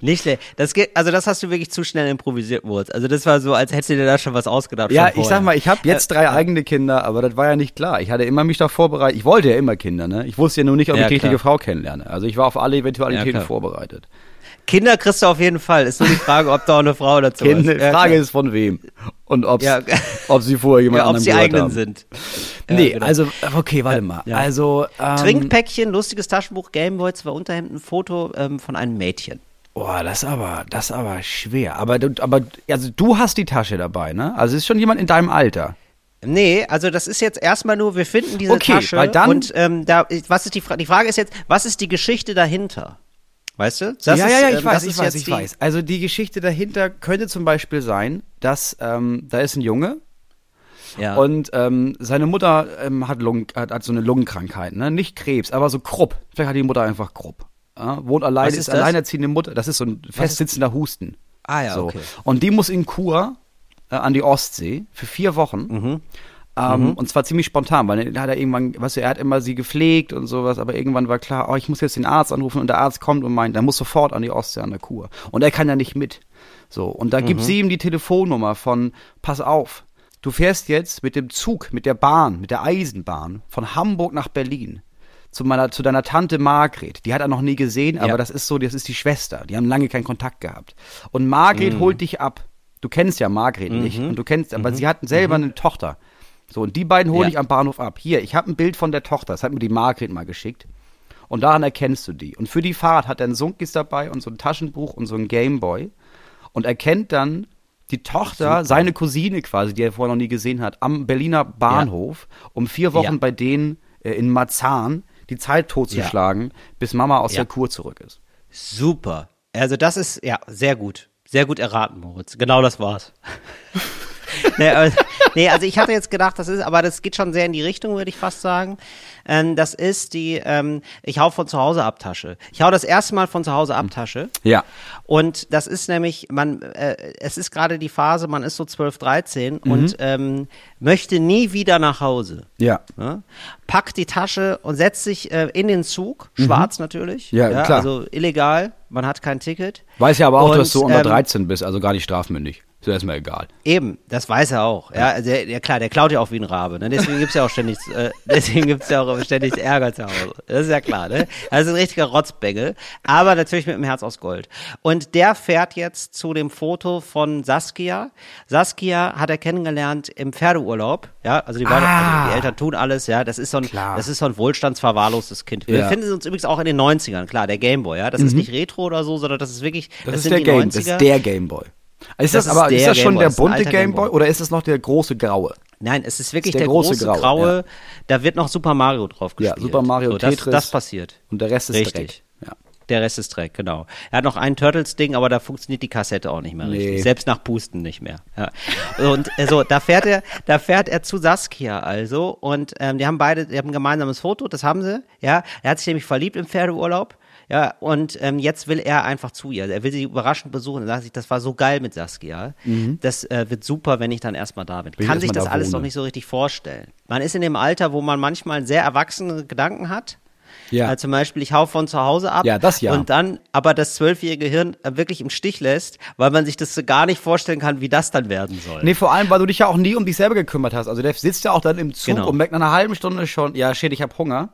Nicht schlecht. Das geht, also das hast du wirklich zu schnell improvisiert, Moritz. Also das war so, als hättest du dir da schon was ausgedacht. Ja, ich sag mal, ich habe jetzt drei eigene Kinder, aber das war ja nicht klar. Ich hatte immer mich da vorbereitet. Ich wollte ja immer Kinder, ne? Ich wusste ja nur nicht, ob Ja, ich die richtige. Frau kennenlerne. Also ich war auf alle Eventualitäten Ja, vorbereitet. Kinder kriegst du auf jeden Fall. Ist nur die Frage, ob da auch eine Frau dazu ist. die Ja, Frage klar. ist von wem und ob's, Ja. ob sie vorher jemand ja, ob sie eigenen haben. sind. Ja, nee, genau. also okay, warte mal. Also ähm, Trinkpäckchen, lustiges Taschenbuch, Gameboy, zwei Unterhemden, Foto ähm, von einem Mädchen. Boah, das ist aber, das aber schwer. Aber, du- aber also du hast die Tasche dabei, ne? Also ist schon jemand in deinem Alter. Nee, also das ist jetzt erstmal nur, wir finden diese Okay, Tasche weil dann- und ähm, da, was ist die Frage? Die Frage ist jetzt, was ist die Geschichte dahinter? Weißt du? Das ja, ist, ja, ja, ich ähm, weiß, ich weiß, ich die, weiß. Also die Geschichte dahinter könnte zum Beispiel sein, dass ähm, da ist ein Junge, Ja. Und ähm, seine Mutter ähm, hat, Lungen, hat, hat so eine Lungenkrankheit, ne? Nicht Krebs, aber so Krupp. Vielleicht hat die Mutter einfach Krupp. Ja? Wohnt alleine, Was ist, ist alleinerziehende Mutter. Das ist so ein festsitzender Husten. Ah ja, so. okay. Und die muss in Kur äh, an die Ostsee für vier Wochen. Mhm. Ähm, Und zwar ziemlich spontan, weil dann hat er irgendwann, weißt du, er hat immer sie gepflegt und sowas, aber irgendwann war klar, oh, ich muss jetzt den Arzt anrufen und der Arzt kommt und meint, er muss sofort an die Ostsee an der Kur. Und er kann ja nicht mit. So, und da Mhm. gibt sie ihm die Telefonnummer von, pass auf, du fährst jetzt mit dem Zug, mit der Bahn, mit der Eisenbahn von Hamburg nach Berlin zu meiner, zu deiner Tante Margret. Die hat er noch nie gesehen, aber Ja. das ist so, das ist die Schwester. Die haben lange keinen Kontakt gehabt. Und Margret Mhm. holt dich ab. Du kennst ja Margret nicht und du kennst, aber sie hatten selber Mhm. eine Tochter. So, und die beiden holen Ja. dich am Bahnhof ab. Hier, ich habe ein Bild von der Tochter, das hat mir die Margret mal geschickt. Und daran erkennst du die. Und für die Fahrt hat er ein Sunkis dabei und so ein Taschenbuch und so ein Gameboy. Und erkennt dann die Tochter, seine Cousine quasi, die er vorher noch nie gesehen hat, am Berliner Bahnhof, um vier Wochen Ja. bei denen äh, in Marzahn die Zeit totzuschlagen, bis Mama aus Ja. der Kur zurück ist. Super. Also das ist, ja, sehr gut. Sehr gut erraten, Moritz. Genau das war's. aber, nee, also ich hatte jetzt gedacht, das ist, aber das geht schon sehr in die Richtung, würde ich fast sagen. Ähm, das ist die, ähm, ich hau von zu Hause ab Tasche. Ich hau das erste Mal von zu Hause ab Tasche. Ja. Und das ist nämlich, man, äh, es ist gerade die Phase, man ist so 12, 13 Mhm. und ähm, möchte nie wieder nach Hause. Ja. Ne? Packt die Tasche und setzt sich äh, in den Zug, schwarz natürlich. Mhm. Ja, klar. Also illegal, man hat kein Ticket. Weiß ja aber auch, Und, dass du unter ähm, 13 bist, also gar nicht strafmündig. Ist ja erstmal egal. Eben, das weiß er auch. Ja, also der, der, klar, der klaut ja auch wie ein Rabe. Ne? Deswegen gibt's ja auch ständig, äh, deswegen gibt's ja auch ständig Ärger zu Hause. Das ist ja klar. Ne? Das ist ein richtiger Rotzbengel, aber natürlich mit dem Herz aus Gold. Und der fährt jetzt zu dem Foto von Saskia. Saskia hat er kennengelernt im Pferdeurlaub. Ja, also die, beiden, Ah. also die Eltern tun alles. Ja, das ist so ein, Klar. das ist so ein wohlstandsverwahrlostes Kind. Wir Ja. Mhm. finden uns übrigens auch in den 90ern. Klar, der Gameboy. Ja, das ist nicht Retro oder so, sondern das ist wirklich, Das, ist sind der die Game, 90er. das ist der Gameboy. Ist das, Das ist aber ist das schon Gameboy, der ist bunte Gameboy oder ist das noch der große graue? Nein, es ist wirklich der der, große große, Graue, graue. ja. Da wird noch Super Mario drauf Ja, gespielt. Super Mario, so, das, Tetris. Das passiert. Und der Rest ist Richtig. Dreck. Ja. Der Rest ist Dreck, genau. Er hat noch ein Turtles-Ding, aber da funktioniert die Kassette auch nicht mehr Nee. richtig. Selbst nach Pusten nicht mehr. Ja. Und äh, so, da fährt er, da fährt er zu Saskia also und ähm, die haben beide, die haben ein gemeinsames Foto, das haben sie. Ja, er hat sich nämlich verliebt im Pferdeurlaub. Ja, und ähm, jetzt will er einfach zu ihr. Er will sie überraschend besuchen. Er sagt sich, das war so geil mit Saskia. Das äh, wird super, wenn ich dann erstmal da bin. Mhm. Ich Kann sich das da alles wohne. noch nicht so richtig vorstellen. Man ist in dem Alter, wo man manchmal sehr erwachsene Gedanken hat. Ja. Äh, zum Beispiel, ich hau von zu Hause ab. Ja, das ja. Und dann aber das zwölfjährige Hirn äh, wirklich im Stich lässt, weil man sich das so gar nicht vorstellen kann, wie das dann werden soll. Nee, vor allem, weil du dich ja auch nie um dich selber gekümmert hast. Also der sitzt ja auch dann im Zug Genau. und merkt nach einer halben Stunde schon, ja, shit, ich hab Hunger.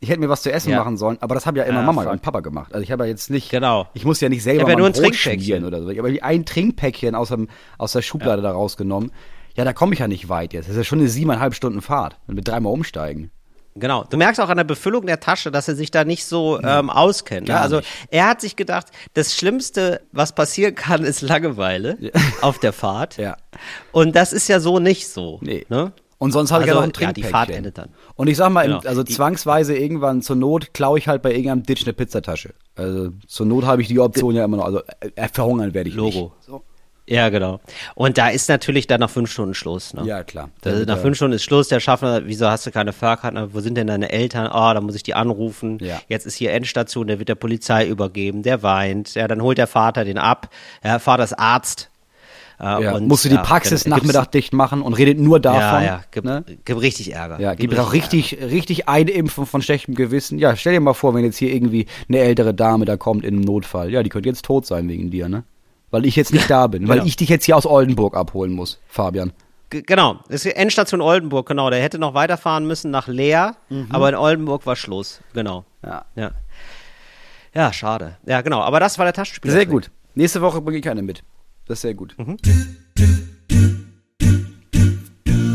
Ich hätte mir was zu essen Ja. machen sollen, aber das haben ja immer Ah, Mama fuck. und Papa gemacht. Also ich habe ja jetzt nicht, Genau. ich muss ja nicht selber Ich ja nur ein Brot schmieren oder so. Ich habe ein Trinkpäckchen aus, dem, aus der Schublade da rausgenommen. Ja, da komme ich ja nicht weit jetzt. Das ist ja schon eine siebeneinhalb Stunden Fahrt. Wenn wir dreimal umsteigen. Genau. Du merkst auch an der Befüllung der Tasche, dass er sich da nicht so ähm, auskennt. Ne? Also er hat sich gedacht, das Schlimmste, was passieren kann, ist Langeweile auf der Fahrt. Ja. Und das ist ja so nicht so. Nee. Ne? Und sonst habe ich ja Also, noch ein ja, die Trinkpäckchen. Fahrt endet dann. Und ich sag mal, Genau. also Die- zwangsweise irgendwann zur Not klaue ich halt bei irgendeinem Ditch eine Pizzatasche. Also zur Not habe ich die Option ja immer noch. Also äh, verhungern werde ich Logo. nicht. So. Ja, genau. Und da ist natürlich dann nach fünf Stunden Schluss. Ne? Ja, klar. Das nach fünf Stunden ist Schluss, der Schaffner, wieso hast du keine Fahrkarte? Wo sind denn deine Eltern? Ah, da muss ich die anrufen. Ja. Jetzt ist hier Endstation, der wird der Polizei übergeben, der weint. Ja, dann holt der Vater den ab. Ja, Vater ist Arzt. Äh, Ja, und, musst du die ja, Praxis gibt's- Nachmittag dicht machen und redet nur davon. Ja, ja, gibt, ne? gibt richtig Ärger. Ja, gibt es auch richtig, richtig Einimpfen von schlechtem Gewissen. Ja, stell dir mal vor, wenn jetzt hier irgendwie eine ältere Dame da kommt in einem Notfall. Ja, die könnte jetzt tot sein wegen dir, ne? Weil ich jetzt nicht da bin. Weil genau. ich dich jetzt hier aus Oldenburg abholen muss, Fabian. G- Genau, das ist Endstation Oldenburg, genau. Der hätte noch weiterfahren müssen nach Leer, aber in Oldenburg war Schluss, genau. Mhm. Ja. Ja. Ja, schade. Ja, genau. Aber das war der Taschenspieler. Sehr gut. Nächste Woche bringe ich eine mit. Das ist sehr gut. Mhm.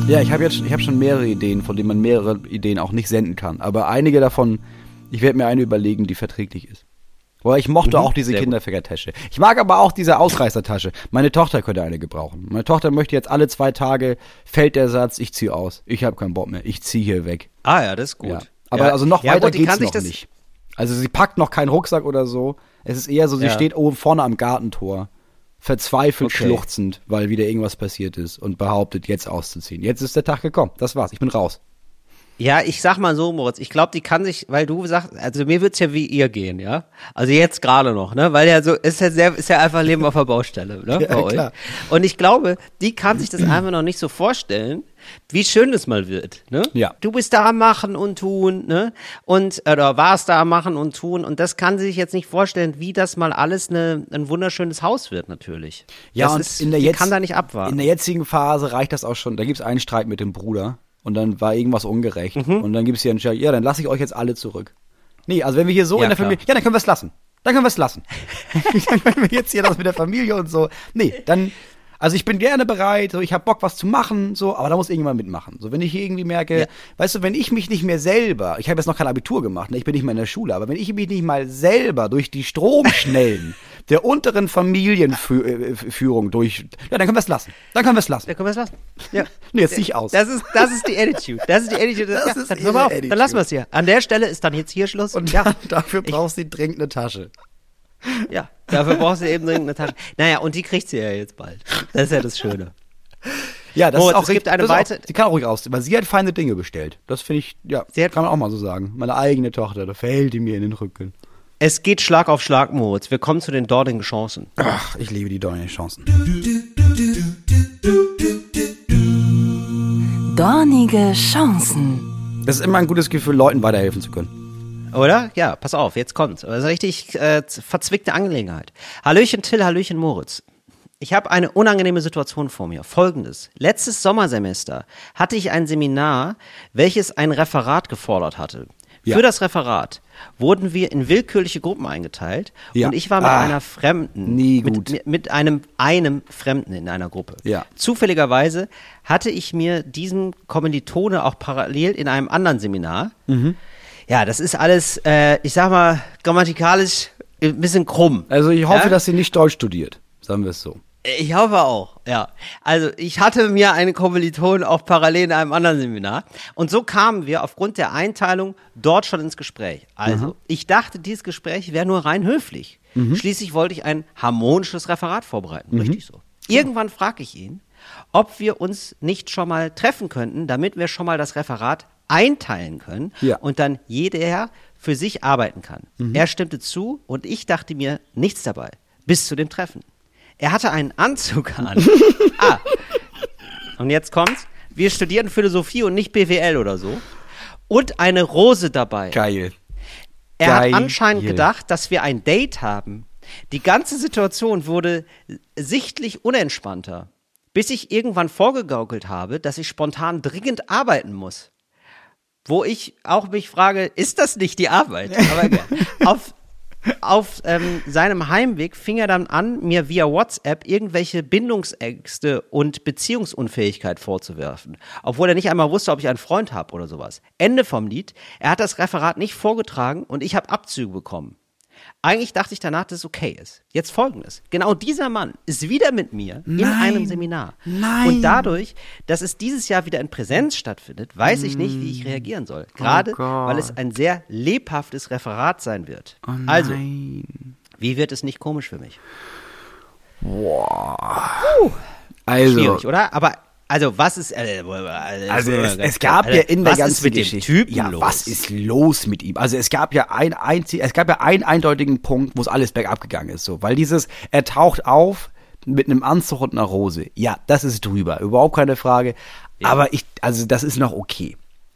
Ja, ich habe jetzt ich hab schon mehrere Ideen, von denen man mehrere Ideen auch nicht senden kann. Aber einige davon, ich werde mir eine überlegen, die verträglich ist. Aber ich mochte Mhm, auch diese. Kinderfickertasche. Ich mag aber auch diese Ausreißertasche. Meine Tochter könnte eine gebrauchen. Meine Tochter möchte jetzt alle zwei Tage, fällt der Satz, ich ziehe aus. Ich habe keinen Bock mehr. Ich ziehe hier weg. Ah ja, das ist gut. Ja. Aber ja. also noch ja, weiter gut, geht's noch das, nicht. Also sie packt noch keinen Rucksack oder so. Es ist eher so, sie steht oben vorne am Gartentor, verzweifelt Okay. schluchzend, weil wieder irgendwas passiert ist und behauptet, jetzt auszuziehen. Jetzt ist der Tag gekommen. Das war's. Ich bin raus. Ja, ich sag mal so, Moritz, ich glaube, die kann sich, weil du sagst, also mir wird's ja wie ihr gehen, ja. Also jetzt gerade noch, ne? Weil ja so, ist ja sehr, ist ja einfach Leben auf der Baustelle, ne? Ja, bei euch. klar. Und ich glaube, die kann sich das einfach noch nicht so vorstellen, wie schön es mal wird, ne? Ja. Du bist da am Machen und Tun, ne? Und, oder warst da am Machen und Tun und das kann sie sich jetzt nicht vorstellen, wie das mal alles eine, ein wunderschönes Haus wird, natürlich. Ja, das und ist, in der jetzt, kann da nicht abwarten. In der jetzigen Phase reicht das auch schon. Da gibt's einen Streit mit dem Bruder und dann war irgendwas ungerecht. Mhm. Und dann gibt's hier einen Streit, ja, dann lasse ich euch jetzt alle zurück. Nee, also wenn wir hier so Ja, in der klar. Familie, ja, dann können wir es lassen. Dann können wir es lassen. wenn wir jetzt hier das mit der Familie und so, nee, dann, also ich bin gerne bereit, so, ich habe Bock, was zu machen, so, aber da muss irgendjemand mitmachen. So, wenn ich irgendwie merke, Ja. weißt du, wenn ich mich nicht mehr selber, ich habe jetzt noch kein Abitur gemacht, ne, ich bin nicht mehr in der Schule, aber wenn ich mich nicht mal selber durch die Stromschnellen der unteren Familienführung durch, ja, dann können wir es lassen. Dann können wir es lassen. Da können wir es lassen. Ja. Nee, jetzt zieh ich aus. Das ist, das ist die Attitude. Das ist die Attitude. Das ja, ist dann, auf, Attitude. dann lassen wir es hier. An der Stelle ist dann jetzt hier Schluss. Und ja, dann, dafür brauchst du dringend eine Tasche. Ja, dafür brauchst du eben dringend eine Tasche. Naja, und die kriegt sie ja jetzt bald. Das ist ja das Schöne. Ja, das Moritz, ist auch es gibt eine. Auch, sie kann auch ruhig aus, weil sie hat feine Dinge bestellt. Das finde ich, ja, Sie hat- kann man auch mal so sagen. Meine eigene Tochter, da fällt die mir in den Rücken. Es geht Schlag auf Schlag, Moritz. Wir kommen zu den dortigen Chancen. Ach, ich liebe die Dornigen Chancen. Dornige Chancen. Das ist immer ein gutes Gefühl, Leuten weiterhelfen zu können. Oder? Ja, pass auf, jetzt kommt's. Das ist eine richtig äh, verzwickte Angelegenheit. Hallöchen Till, Hallöchen Moritz. Ich habe eine unangenehme Situation vor mir. Folgendes. Letztes Sommersemester hatte ich ein Seminar, welches ein Referat gefordert hatte. Ja. Für das Referat wurden wir in willkürliche Gruppen eingeteilt Ja. und ich war mit Ah, einer Fremden, nie mit, mit einem, einem Fremden in einer Gruppe. Ja. Zufälligerweise hatte ich mir diesen Kommilitone auch parallel in einem anderen Seminar. Mhm. Ja, das ist alles, äh, ich sag mal, grammatikalisch ein bisschen krumm. Also ich hoffe, ja? dass sie nicht Deutsch studiert. Sagen wir es so. Ich hoffe auch, ja. Also ich hatte mir einen Kommiliton auch parallel in einem anderen Seminar. Und so kamen wir aufgrund der Einteilung dort schon ins Gespräch. Also ich dachte, dieses Gespräch wäre nur rein höflich. Schließlich wollte ich ein harmonisches Referat vorbereiten. Richtig so. Irgendwann frage ich ihn, ob wir uns nicht schon mal treffen könnten, damit wir schon mal das Referat einteilen können Ja. und dann jeder für sich arbeiten kann. Er stimmte zu und ich dachte mir nichts dabei. Bis zu dem Treffen. Er hatte einen Anzug an. ah. Und jetzt kommt's. Wir studieren Philosophie und nicht BWL oder so. Und eine Rose dabei. Geil. Er Geil. hat anscheinend gedacht, dass wir ein Date haben. Die ganze Situation wurde sichtlich unentspannter, bis ich irgendwann vorgegaukelt habe, dass ich spontan dringend arbeiten muss. Wo ich auch mich frage, ist das nicht die Arbeit? Aber auf auf ähm, seinem Heimweg fing er dann an, mir via WhatsApp irgendwelche Bindungsängste und Beziehungsunfähigkeit vorzuwerfen. Obwohl er nicht einmal wusste, ob ich einen Freund habe oder sowas. Ende vom Lied. Er hat das Referat nicht vorgetragen und ich habe Abzüge bekommen. Eigentlich dachte ich danach, dass es okay ist. Jetzt folgendes. Genau dieser Mann ist wieder mit mir in einem Seminar. Nein. Und dadurch, dass es dieses Jahr wieder in Präsenz stattfindet, weiß ich nicht, wie ich reagieren soll. Gerade, Oh weil es ein sehr lebhaftes Referat sein wird. Oh also, Nein. wie wird es nicht komisch für mich? Also, Schwierig, oder? Aber, also, was ist. Äh, Also es, es gab ja in der ganzen mit Geschichte. ja, los? was ist los mit ihm? Also es gab ja ein einzig, es gab ja einen eindeutigen Punkt, wo es alles bergab gegangen ist, so, weil dieses, er taucht auf mit einem Anzug und einer Rose. Ja, das ist drüber, überhaupt keine Frage. Aber ich, also das ist noch okay.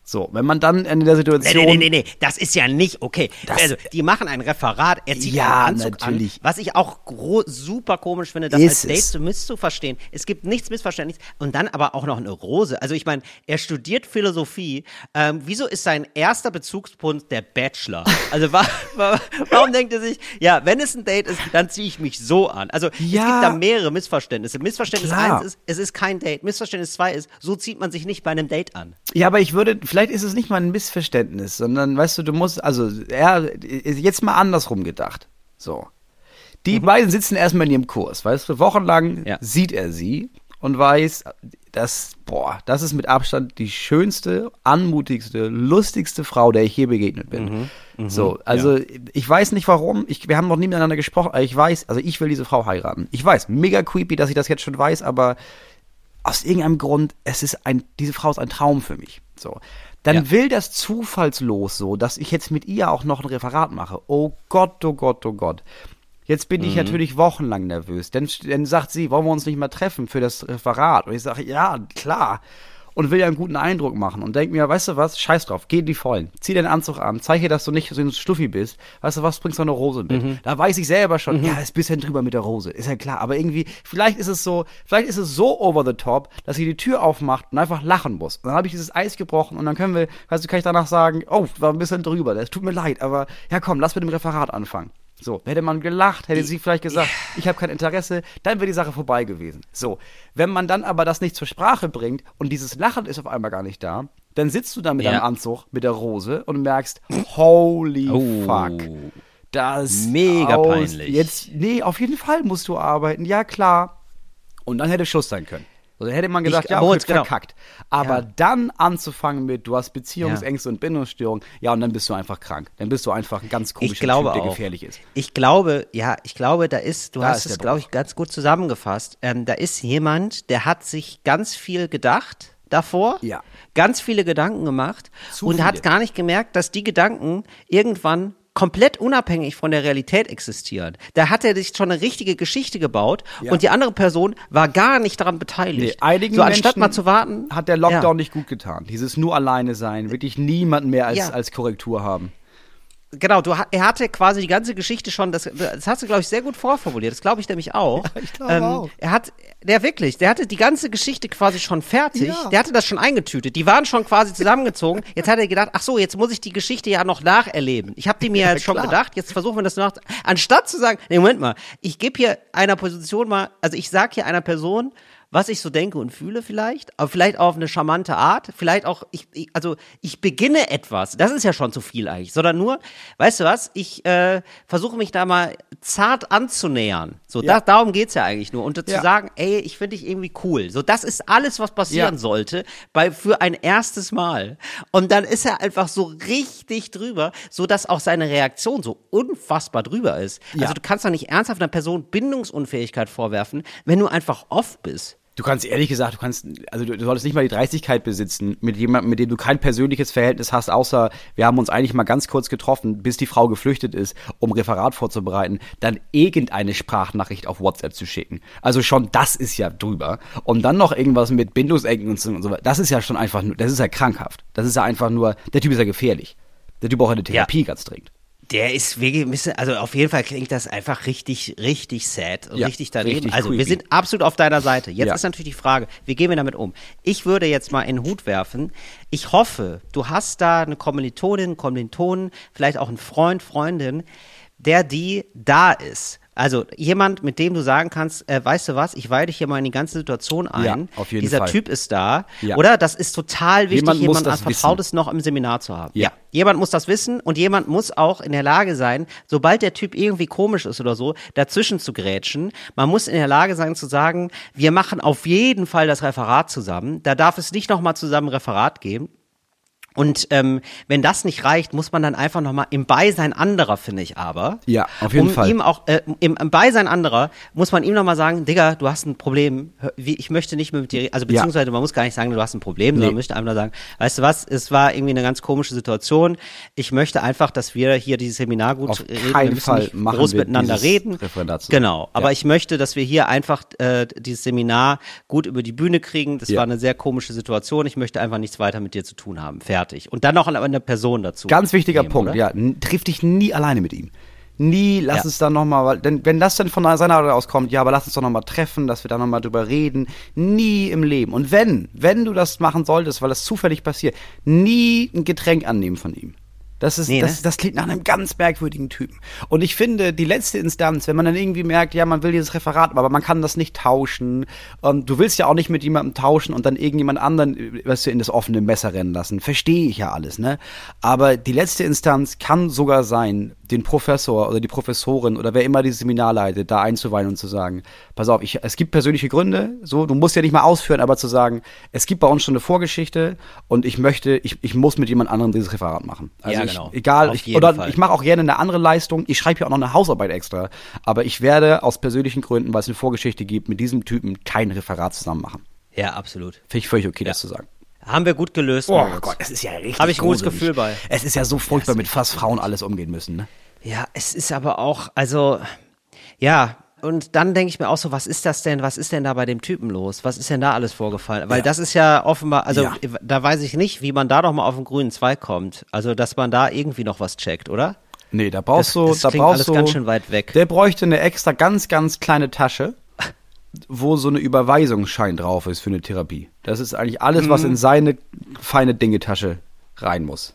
So, wenn man dann in der Situation. nee, nee, nee, nee, das ist ja nicht okay. Das- also, die machen ein Referat, er zieht Ja, einen Anzug natürlich. an, was ich auch super komisch finde, das Ist als Date es. zu misszuverstehen. Es gibt nichts Missverständliches und dann aber auch noch eine Rose. Also ich meine, er studiert Philosophie. Ähm, wieso ist sein erster Bezugspunkt der Bachelor? Also wa wa warum denkt er sich, ja, wenn es ein Date ist, dann ziehe ich mich so an. Also es Ja. gibt da mehrere Missverständnisse. Missverständnis Klar. 1 ist, es ist kein Date. Missverständnis 2 ist, so zieht man sich nicht bei einem Date an. Ja, aber ich würde, vielleicht ist es nicht mal ein Missverständnis, sondern, weißt du, du musst, also, er, ist jetzt mal andersrum gedacht. So. Die beiden sitzen erstmal in ihrem Kurs, weißt du, wochenlang Ja. sieht er sie und weiß, dass, boah, das ist mit Abstand die schönste, anmutigste, lustigste Frau, der ich je begegnet bin. so, also, ich weiß nicht warum, ich, wir haben noch nie miteinander gesprochen, aber ich weiß, also ich will diese Frau heiraten. Ich weiß, mega creepy, dass ich das jetzt schon weiß, aber aus irgendeinem Grund, es ist ein, diese Frau ist ein Traum für mich. So. Dann Ja. will das zufallslos so, dass ich jetzt mit ihr auch noch ein Referat mache. Oh Gott, oh Gott, oh Gott. Jetzt bin ich Mhm. natürlich wochenlang nervös. Dann, dann sagt sie, wollen wir uns nicht mal treffen für das Referat? Und ich sage, ja, klar. Und will ja einen guten Eindruck machen und denk mir, weißt du was, scheiß drauf, geh in die Vollen. Zieh den Anzug an, zeige, dass du nicht so ein Stuffi bist. Weißt du was, bringst du eine Rose mit. Mhm. Da weiß ich selber schon, ja, ist ein bisschen drüber mit der Rose. Ist ja klar. Aber irgendwie, vielleicht ist es so, vielleicht ist es so over the top, dass sie die Tür aufmacht und einfach lachen muss. Und dann habe ich dieses Eis gebrochen und dann können wir, weißt du, kann ich danach sagen, oh, war ein bisschen drüber, das tut mir leid, aber ja komm, lass mit dem Referat anfangen. So, hätte man gelacht, hätte sie vielleicht gesagt, ich habe kein Interesse, dann wäre die Sache vorbei gewesen. So, wenn man dann aber das nicht zur Sprache bringt und dieses Lachen ist auf einmal gar nicht da, dann sitzt du da mit Ja. deinem Anzug, mit der Rose und merkst, holy Oh. fuck. Das Mega aus, peinlich. Jetzt, nee, auf jeden Fall musst du arbeiten, ja klar. Und dann hätte Schluss sein können. Also hätte man gesagt, Ich- ja, okay, genau. verkackt. Aber Ja. dann anzufangen mit, du hast Beziehungsängste und Bindungsstörungen, ja, und dann bist du einfach krank. Dann bist du einfach ein ganz komischer ich glaube Typ, der auch. gefährlich ist. Ich glaube, ja, ich glaube, da ist, du Da hast ist es, glaube ich, ganz gut zusammengefasst. Ähm, da ist jemand, der hat sich ganz viel gedacht davor, Ja. ganz viele Gedanken gemacht Zu und viele. hat gar nicht gemerkt, dass die Gedanken irgendwann komplett unabhängig von der Realität existieren. Da hat er sich schon eine richtige Geschichte gebaut Ja. und die andere Person war gar nicht daran beteiligt. Nee, einigen so anstatt Menschen mal zu warten, hat der Lockdown ja. nicht gut getan. Dieses nur alleine sein, wirklich niemanden mehr als, als Korrektur haben. Genau, du, er hatte quasi die ganze Geschichte schon, das, das hast du, glaube ich, sehr gut vorformuliert. Das glaube ich nämlich auch. Ähm, ich glaube auch. Er hat, der wirklich, der hatte die ganze Geschichte quasi schon fertig. Ja. Der hatte das schon eingetütet. Die waren schon quasi zusammengezogen. Jetzt hat er gedacht, ach so, jetzt muss ich die Geschichte ja noch nacherleben. Ich habe die mir jetzt schon klar. gedacht, jetzt versuchen wir das nach. Anstatt zu sagen, nee, Moment mal, ich gebe hier einer Position mal, also ich sag hier einer Person, was ich so denke und fühle vielleicht, aber vielleicht auf eine charmante Art, vielleicht auch, ich, ich, also ich beginne etwas, das ist ja schon zu viel eigentlich, sondern nur, weißt du was, ich äh, versuche mich da mal zart anzunähern. So, Ja. da, darum geht's ja eigentlich nur. Und zu Ja. sagen, ey, ich finde dich irgendwie cool. So, das ist alles, was passieren Ja. sollte bei, für ein erstes Mal. Und dann ist er einfach so richtig drüber, so dass auch seine Reaktion so unfassbar drüber ist. Also du kannst doch nicht ernsthaft einer Person Bindungsunfähigkeit vorwerfen, wenn du einfach off bist. Du kannst ehrlich gesagt, du kannst, also du, du solltest nicht mal die Dreistigkeit besitzen, mit jemandem, mit dem du kein persönliches Verhältnis hast, außer wir haben uns eigentlich mal ganz kurz getroffen, bis die Frau geflüchtet ist, um Referat vorzubereiten, dann irgendeine Sprachnachricht auf WhatsApp zu schicken. Also schon das ist ja drüber. Und dann noch irgendwas mit Bindungsecken und so, und so weiter. Das ist ja schon einfach nur, das ist ja krankhaft. Das ist ja einfach nur, der Typ ist ja gefährlich. Der Typ braucht eine Therapie ganz dringend. Der ist wirklich ein bisschen, also auf jeden Fall klingt das einfach richtig, richtig sad und Ja, richtig daneben. richtig also wir creepy. sind absolut auf deiner Seite. Jetzt Ja. ist natürlich die Frage, wie gehen wir damit um? Ich würde jetzt mal in den Hut werfen. Ich hoffe, du hast da eine Kommilitonin, Kommilitonen, vielleicht auch einen Freund, Freundin, der die da ist. Also jemand, mit dem du sagen kannst, äh, weißt du was, ich weide dich hier mal in die ganze Situation ein. Ja, auf jeden Dieser Fall. Typ ist da. Ja. Oder? Das ist total wichtig, Jemand jemand das an Vertrautes noch im Seminar zu haben. Ja. Jemand muss das wissen und jemand muss auch in der Lage sein, sobald der Typ irgendwie komisch ist oder so, dazwischen zu grätschen. Man muss in der Lage sein zu sagen, wir machen auf jeden Fall das Referat zusammen. Da darf es nicht nochmal zusammen Referat geben. Und ähm, wenn das nicht reicht, muss man dann einfach nochmal im Beisein anderer, finde ich aber. Ja, auf jeden um Fall. Ihm auch, äh, im, im Beisein anderer muss man ihm nochmal sagen, Digga, du hast ein Problem, ich möchte nicht mehr mit dir reden. Also Ja. beziehungsweise man muss gar nicht sagen, du hast ein Problem, sondern Nee. man möchte einfach nur sagen, weißt du was, es war irgendwie eine ganz komische Situation. Ich möchte einfach, dass wir hier dieses Seminar gut Auf reden. keinen wir Fall machen groß wir miteinander reden. Zusammen. Genau, aber Ja. ich möchte, dass wir hier einfach äh, dieses Seminar gut über die Bühne kriegen. Das Ja. war eine sehr komische Situation. Ich möchte einfach nichts weiter mit dir zu tun haben. Fertig. Und dann noch eine, Person dazu. Ganz wichtiger nehmen, Punkt, oder? ja. Triff dich nie alleine mit ihm. Nie, lass Ja. uns dann nochmal, weil, denn wenn das dann von seiner Seite aus kommt, ja, aber lass uns doch nochmal treffen, dass wir da nochmal drüber reden. Nie im Leben. Und wenn, wenn du das machen solltest, weil das zufällig passiert, nie ein Getränk annehmen von ihm. Das ist, Nee, das, ne? das klingt nach einem ganz merkwürdigen Typen. Und ich finde, die letzte Instanz, wenn man dann irgendwie merkt, ja, man will dieses Referat, aber man kann das nicht tauschen. Und du willst ja auch nicht mit jemandem tauschen und dann irgendjemand anderen, was du in das offene Messer rennen lassen. Verstehe ich ja alles, ne? Aber die letzte Instanz kann sogar sein, den Professor oder die Professorin oder wer immer dieses Seminar leitet, da einzuweihen und zu sagen, pass auf, ich, es gibt persönliche Gründe, so, du musst ja nicht mal ausführen, aber zu sagen, es gibt bei uns schon eine Vorgeschichte und ich möchte, ich, ich muss mit jemand anderem dieses Referat machen. Also Ja, ich, genau. egal, Auf ich, oder Fall. ich mache auch gerne eine andere Leistung, ich schreibe ja auch noch eine Hausarbeit extra, aber ich werde aus persönlichen Gründen, weil es eine Vorgeschichte gibt, mit diesem Typen kein Referat zusammen machen. Ja, absolut. Finde ich völlig okay, das zu sagen. Haben wir gut gelöst. Oh. Gott, es ist ja richtig Hab ich ein gutes. Gefühl bei. Es ist ja so furchtbar, mit fast Frauen alles umgehen müssen, ne? Ja, es ist aber auch, also, ja, und dann denke ich mir auch so, was ist das denn, was ist denn da bei dem Typen los? Was ist denn da alles vorgefallen? Weil Ja. das ist ja offenbar, also Ja. da weiß ich nicht, wie man da doch mal auf den grünen Zweig kommt. Also, dass man da irgendwie noch was checkt, oder? Nee, da brauchst Das- du, das da klingt brauchst alles du, ganz schön weit weg. Der bräuchte eine extra ganz, ganz kleine Tasche, wo so eine Überweisungsschein drauf ist für eine Therapie. Das ist eigentlich alles, was Mhm. in seine feine Dingetasche rein muss.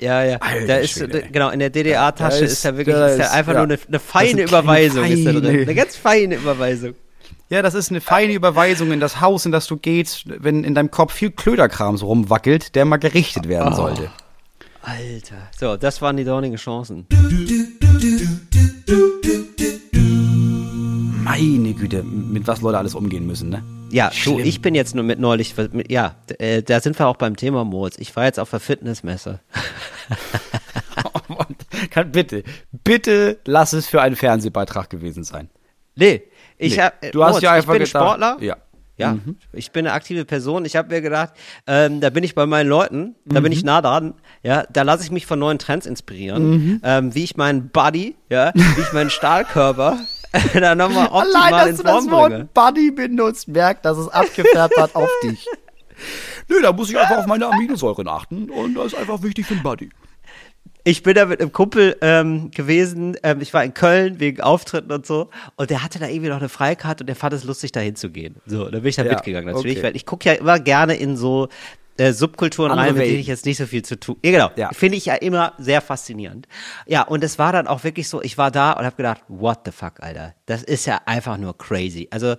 Ja, ja. Alter da ist, Schwede, genau, in der DDA-Tasche Da ist, ist- ja wirklich, da ist ja ist- einfach ja. nur eine, eine feine ist eine Überweisung ist da feine- drin. Eine ganz feine Überweisung. Ja, das ist eine feine Überweisung in das Haus, in das du gehst, wenn in deinem Kopf viel Klöderkram so rumwackelt, der mal gerichtet werden Oh. sollte. Alter. So, das waren die dornigen Chancen. Meine Güte, mit was Leute alles umgehen müssen, ne? Ja, du, Schlimm. ich bin jetzt nur mit neulich, mit, ja, äh, da sind wir auch beim Thema Moritz. Ich war jetzt auf der Fitnessmesse. Kann, bitte, bitte lass es für einen Fernsehbeitrag gewesen sein. Nee, ich Nee, hab, äh, du hast Moritz, ja einfach ich bin gedacht, Sportler. ja. Ja, ich bin eine aktive Person. Ich habe mir gedacht, ähm, da bin ich bei meinen Leuten, da bin ich nah dran. Ja, da lasse ich mich von neuen Trends inspirieren, ähm, wie ich meinen Body, ja, wie ich meinen Stahlkörper da nochmal optimal ins Form bringe. Buddy benutzt, merkt, dass es abgefärbt hat auf dich. Nö, da muss ich einfach auf meine Aminosäuren achten und das ist einfach wichtig für den Buddy. Ich bin da mit einem Kumpel ähm, gewesen. Ähm, ich war in Köln wegen Auftritten und so. Und der hatte da irgendwie noch eine Freikarte und der fand es lustig, da hinzugehen. So, da bin ich da Ja, mitgegangen natürlich, okay. weil ich gucke ja immer gerne in so äh, Subkulturen Andere rein, mit denen ich jetzt nicht so viel zu tun. Ja, genau. Ja. Finde ich ja immer sehr faszinierend. Ja, und es war dann auch wirklich so, ich war da und habe gedacht, what the fuck, Alter. Das ist ja einfach nur crazy. Also,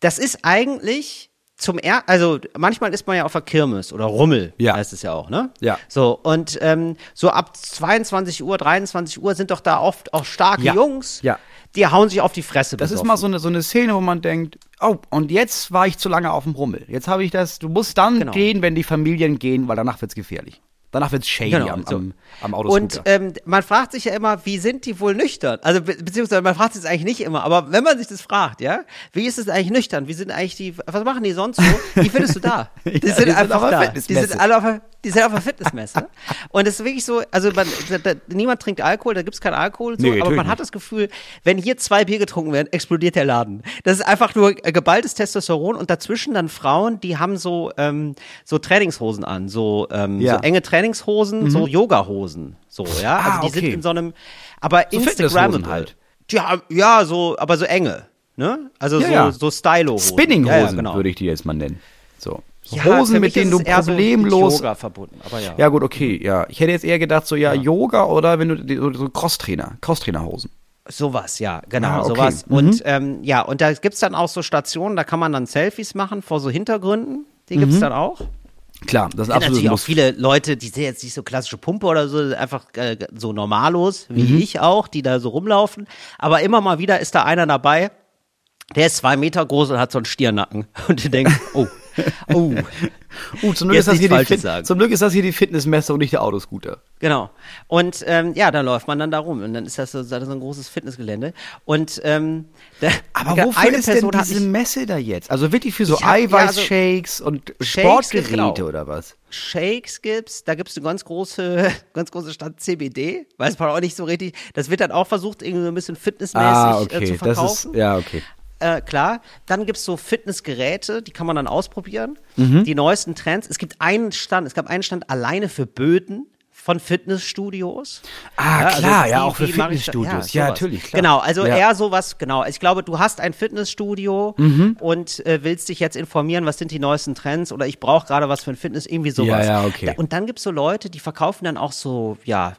das ist eigentlich zum er also manchmal ist man ja auf der Kirmes oder Rummel, Ja. heißt es ja auch, ne? Ja. So, und ähm, so ab 22 Uhr, 23 Uhr sind doch da oft auch starke Ja. Jungs, Ja. die hauen sich auf die Fresse. Das ist besoffen. mal so eine, so eine Szene, wo man denkt, oh, und jetzt war ich zu lange auf dem Rummel. Jetzt habe ich das, du musst dann Genau. gehen, wenn die Familien gehen, weil danach wird's gefährlich. Danach wird's shady Genau, am, so. am, am Und Autoscooter. ähm, man fragt sich ja immer, wie sind die wohl nüchtern? Also be beziehungsweise man fragt sich das eigentlich nicht immer, aber wenn man sich das fragt, ja, wie ist es eigentlich nüchtern? Wie sind eigentlich die, was machen die sonst so? Wie findest du da? Die Ja, sind die sind einfach auf der da. Die sind alle auf der, die sind auf der Fitnessmesse. Und es ist wirklich so, also man, da, da, niemand trinkt Alkohol, da gibt's keinen Alkohol, so, Nee, aber man hat nicht. das Gefühl, wenn hier zwei Bier getrunken werden, explodiert der Laden. Das ist einfach nur äh, geballtes Testosteron und dazwischen dann Frauen, die haben so, ähm, so Trainingshosen an, so, ähm, Ja. so enge Trainingshosen, so Yoga-Hosen, so, ja. Also Ah, die okay. sind in so einem, aber So Fitnesshosen halt. Ja, ja, so, aber so enge, ne? Also Ja, so, ja. so Stylo-Hosen. Spinninghosen ja, genau. würde ich die jetzt mal nennen. So. Ja, Hosen, mit denen du es eher so problemlos. Yoga verbunden, aber ja. ja, gut, okay, ja. Ich hätte jetzt eher gedacht, so ja, Yoga oder wenn du die- so, so Crosstrainer, Crosstrainerhosen. Sowas, ja, genau, Ah, okay. sowas. Mhm. Und ähm, ja, und da gibt's dann auch so Stationen, da kann man dann Selfies machen vor so Hintergründen. Die gibt's dann auch. Klar, das ist absolut natürlich auch Muss. viele Leute, die sind jetzt nicht so klassische Pumpe oder so, einfach äh, so normalos, wie Mhm. ich auch, die da so rumlaufen. Aber immer mal wieder ist da einer dabei, der ist zwei Meter groß und hat so einen Stiernacken. Und du denkst, oh, oh, Uh, zum, Glück ist das hier die Fit zum Glück ist das hier die Fitnessmesse und nicht der Autoscooter. genau. Und ähm, ja, dann läuft man dann da rum und dann ist das so, so ein großes Fitnessgelände. Und ähm, da, Aber wofür eine ist denn Person hat diese mich- Messe da jetzt? Also wirklich für so Ich hab- ja, also Eiweißshakes und Sportgeräte genau. oder was? Shakes gibt's, da gibt's eine ganz große, ganz große Stadt CBD, weiß man auch nicht so richtig. Das wird dann auch versucht, irgendwie so ein bisschen fitnessmäßig Ah, äh, okay, zu das verkaufen. ist ja okay. Äh, klar. Dann gibt's so Fitnessgeräte, die kann man dann ausprobieren. Mhm. Die neuesten Trends. Es gibt einen Stand, es gab einen Stand alleine für Böden von Fitnessstudios. Ah, also klar, ja, wie- auch für? Fitnessstudios. Ja, sowas. natürlich, klar. Genau, also Ja. eher sowas, genau. Ich glaube, du hast ein Fitnessstudio Mhm. und äh, willst dich jetzt informieren, was sind die neuesten Trends oder ich brauche gerade was für ein Fitness, irgendwie sowas. Ja, ja, okay. Und dann gibt's so Leute, die verkaufen dann auch so, ja,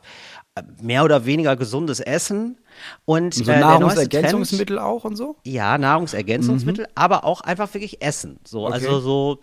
mehr oder weniger gesundes Essen. Und So äh, Trend- Nahrungsergänzungsmittel auch und so? ja, Nahrungsergänzungsmittel, Mhm. aber auch einfach wirklich Essen. So, also so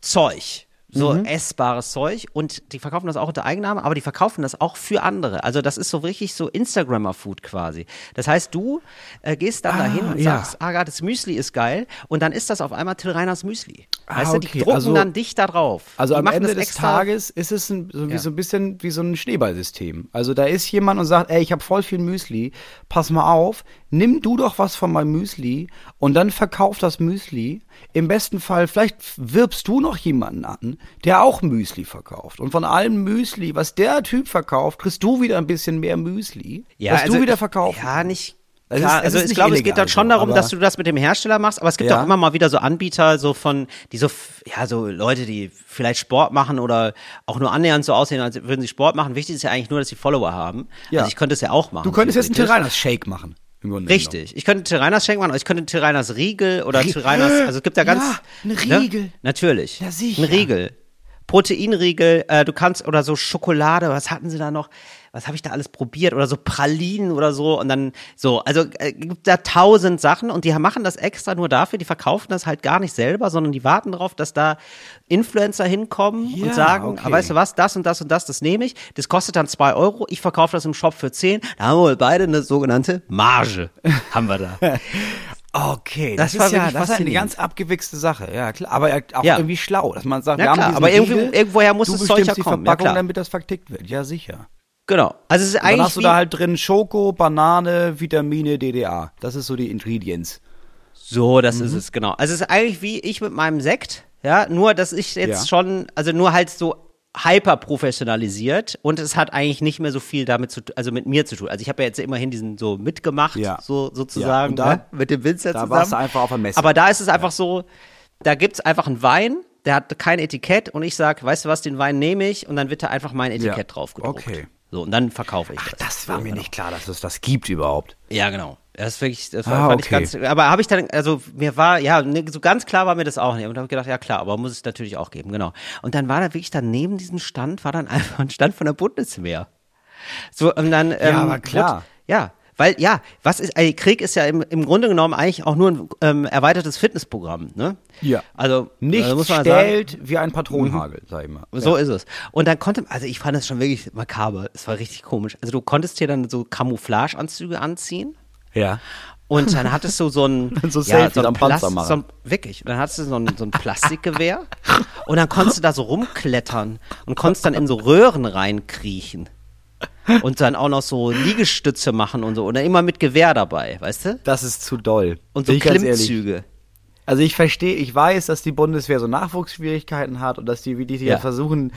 Zeug. So Mhm. essbares Zeug und die verkaufen das auch unter Eigenname, aber die verkaufen das auch für andere. Also das ist so richtig so Instagrammer-Food quasi. Das heißt, du äh, gehst dann Ah, dahin und ja. sagst, ah, das Müsli ist geil und dann ist das auf einmal Till Reiners Müsli. Ah, weißt du, die okay, drucken also- dann dich da drauf. Also die am Ende des Tages ist es ein, so, wie Ja. so ein bisschen wie so ein Schneeballsystem. Also da ist jemand und sagt, ey, ich habe voll viel Müsli, pass mal auf, nimm du doch was von meinem Müsli und dann verkauf das Müsli. Im besten Fall, vielleicht wirbst du noch jemanden an, der auch Müsli verkauft. Und von allem Müsli, was der Typ verkauft, kriegst du wieder ein bisschen mehr Müsli, was also du wieder ich- verkaufst. Ja, nicht. Klar, ist- also ich nicht glaube, es geht dann schon darum, dass du das mit dem Hersteller machst, aber es gibt Ja. auch immer mal wieder so Anbieter, so von, die so, ja, so Leute, die vielleicht Sport machen oder auch nur annähernd so aussehen, als würden sie Sport machen. Wichtig ist ja eigentlich nur, dass sie Follower haben. Ja. Also ich könnte es ja auch machen. du könntest jetzt einen theoretisch. Tyranners Shake machen. Im Grunde Richtig. Ich könnte Tyrannas Schenk machen, aber ich könnte Tyrannas Riegel oder Tyrannas, also es gibt ja ganz. Ja, ein Ne? Riegel. Natürlich. Ja, sicher. Ein Riegel. Proteinriegel, äh, du kannst, oder so Schokolade, was hatten sie da noch? Was habe ich da alles probiert? Oder so Pralinen oder so und dann so, also äh, gibt da tausend Sachen und die machen das extra nur dafür, die verkaufen das halt gar nicht selber, sondern die warten darauf, dass da Influencer hinkommen Ja, und sagen, okay. ah, weißt du was, das und das und das, das nehme ich, das kostet dann zwei Euro, ich verkaufe das im Shop für zehn, da haben wir beide eine sogenannte Marge, haben wir da. Okay, das, Das war ist ja das ist eine ganz abgewichste Sache. Ja, klar. Aber ja, auch Ja. irgendwie schlau, dass man sagt, Na wir klar, haben diesen aber irgendwie- irgendwoher muss das Zeug ja die kommen, ja, Verpackung, klar. damit das vertickt wird. Ja, sicher. Genau. Also es ist Und dann eigentlich hast du da halt drin Schoko, Banane, Vitamine, DDA. Das ist so die Ingredients. So, das Mhm. ist es, genau. Also es ist eigentlich wie ich mit meinem Sekt, ja, nur dass ich jetzt Ja. schon, also nur halt so hyper professionalisiert und es hat eigentlich nicht mehr so viel damit zu also mit mir zu tun. Also ich habe ja jetzt immerhin diesen so mitgemacht, Ja. so Ja, sozusagen, und da- ne, mit dem Winzer da zusammen. warst du einfach auf der Messe. Aber da ist es einfach so, da gibt's einfach einen Wein, der hat kein Etikett und ich sag, weißt du was, den Wein nehme ich und dann wird da einfach mein Etikett Ja. drauf gedruckt. Okay. So, und dann verkaufe ich das. Das war so, mir genau. nicht klar, dass es das gibt überhaupt. Ja, genau. Das ist wirklich, das Ah, war, fand ich okay. ganz, aber habe ich dann, also mir war, ja, ne, so ganz klar war mir das auch nicht. Und habe ich gedacht, ja klar, aber muss es natürlich auch geben, genau. Und dann war da wirklich dann neben diesem Stand, war dann einfach ein Stand von der Bundeswehr. So, und dann, ähm, aber klar. wurde- ja, weil, ja, was ist, ey, Krieg ist ja im, im Grunde genommen eigentlich auch nur ein ähm, erweitertes Fitnessprogramm, ne? Ja. Also, Nichts äh, muss man sagen, stählt wie ein Patronenhagel, sag ich mal. so ist es. Und dann konnte, also ich fand es schon wirklich makaber. Es war richtig komisch. Also du konntest dir dann so Camouflageanzüge anziehen. Ja. Und dann hattest du so ein, So ja, so ein Panzer machen. so ein, wirklich. Und dann hattest du so ein, so ein Plastikgewehr und dann konntest du da so rumklettern und konntest dann in so Röhren reinkriechen. Und dann auch noch so Liegestütze machen und so. Dann immer mit Gewehr dabei, weißt du? Das ist zu doll. Und so Bin. Klimmzüge. Also ich verstehe, ich weiß, dass die Bundeswehr so Nachwuchsschwierigkeiten hat und dass die wirklich Ja. ja. versuchen,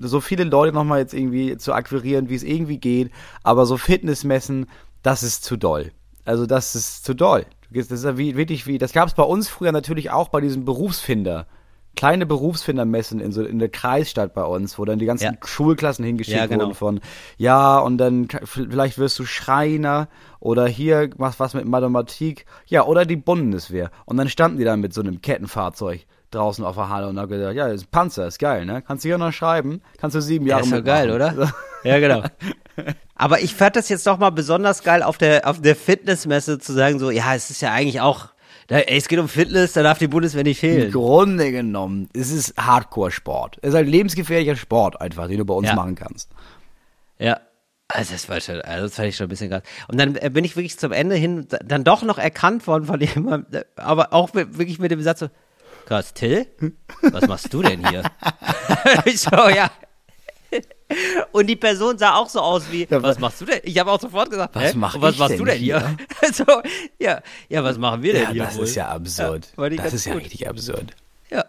so viele Leute nochmal jetzt irgendwie zu akquirieren, wie es irgendwie geht. Aber so Fitnessmessen, das ist zu doll. Also das ist zu doll. Du gehst- Das ist ja wie, wirklich wie, das gab es bei uns früher natürlich auch bei diesem Berufsfinder. Kleine Berufsfindermessen in so in der Kreisstadt bei uns, wo dann die ganzen Ja. Schulklassen hingeschickt Ja, genau. wurden von ja und dann vielleicht wirst du Schreiner oder hier machst was mit Mathematik, ja oder die Bundeswehr und dann standen die da mit so einem Kettenfahrzeug draußen auf der Halle und haben gesagt, ja, das ist ein Panzer, ist geil, ne? Kannst du hier noch schreiben, kannst du sieben Ja, Jahre ist doch geil, oder? Ja, genau. Aber ich fand das jetzt doch mal besonders geil, auf der, auf der Fitnessmesse zu sagen, so, ja, es ist ja eigentlich auch, es geht um Fitness, da darf die Bundeswehr nicht Im fehlen. Grunde genommen, es ist Hardcore-Sport. Es ist ein lebensgefährlicher Sport einfach, den du bei uns Ja. machen kannst. Ja. Also das war schon, also das fand ich schon ein bisschen krass. Und dann äh, bin ich wirklich zum Ende hin dann doch noch erkannt worden von jemandem, aber auch mit, wirklich mit dem Satz so, krass, Till, was machst du denn hier? ich so, ja. Und die Person sah auch so aus wie, Ja, was wa- machst du denn? Ich habe auch sofort gesagt, Was mach was machst du denn hier? so, ja, ja, was machen wir denn Ja, hier das wohl? ist ja absurd. Ja, das ist ja gut. richtig absurd. Ja.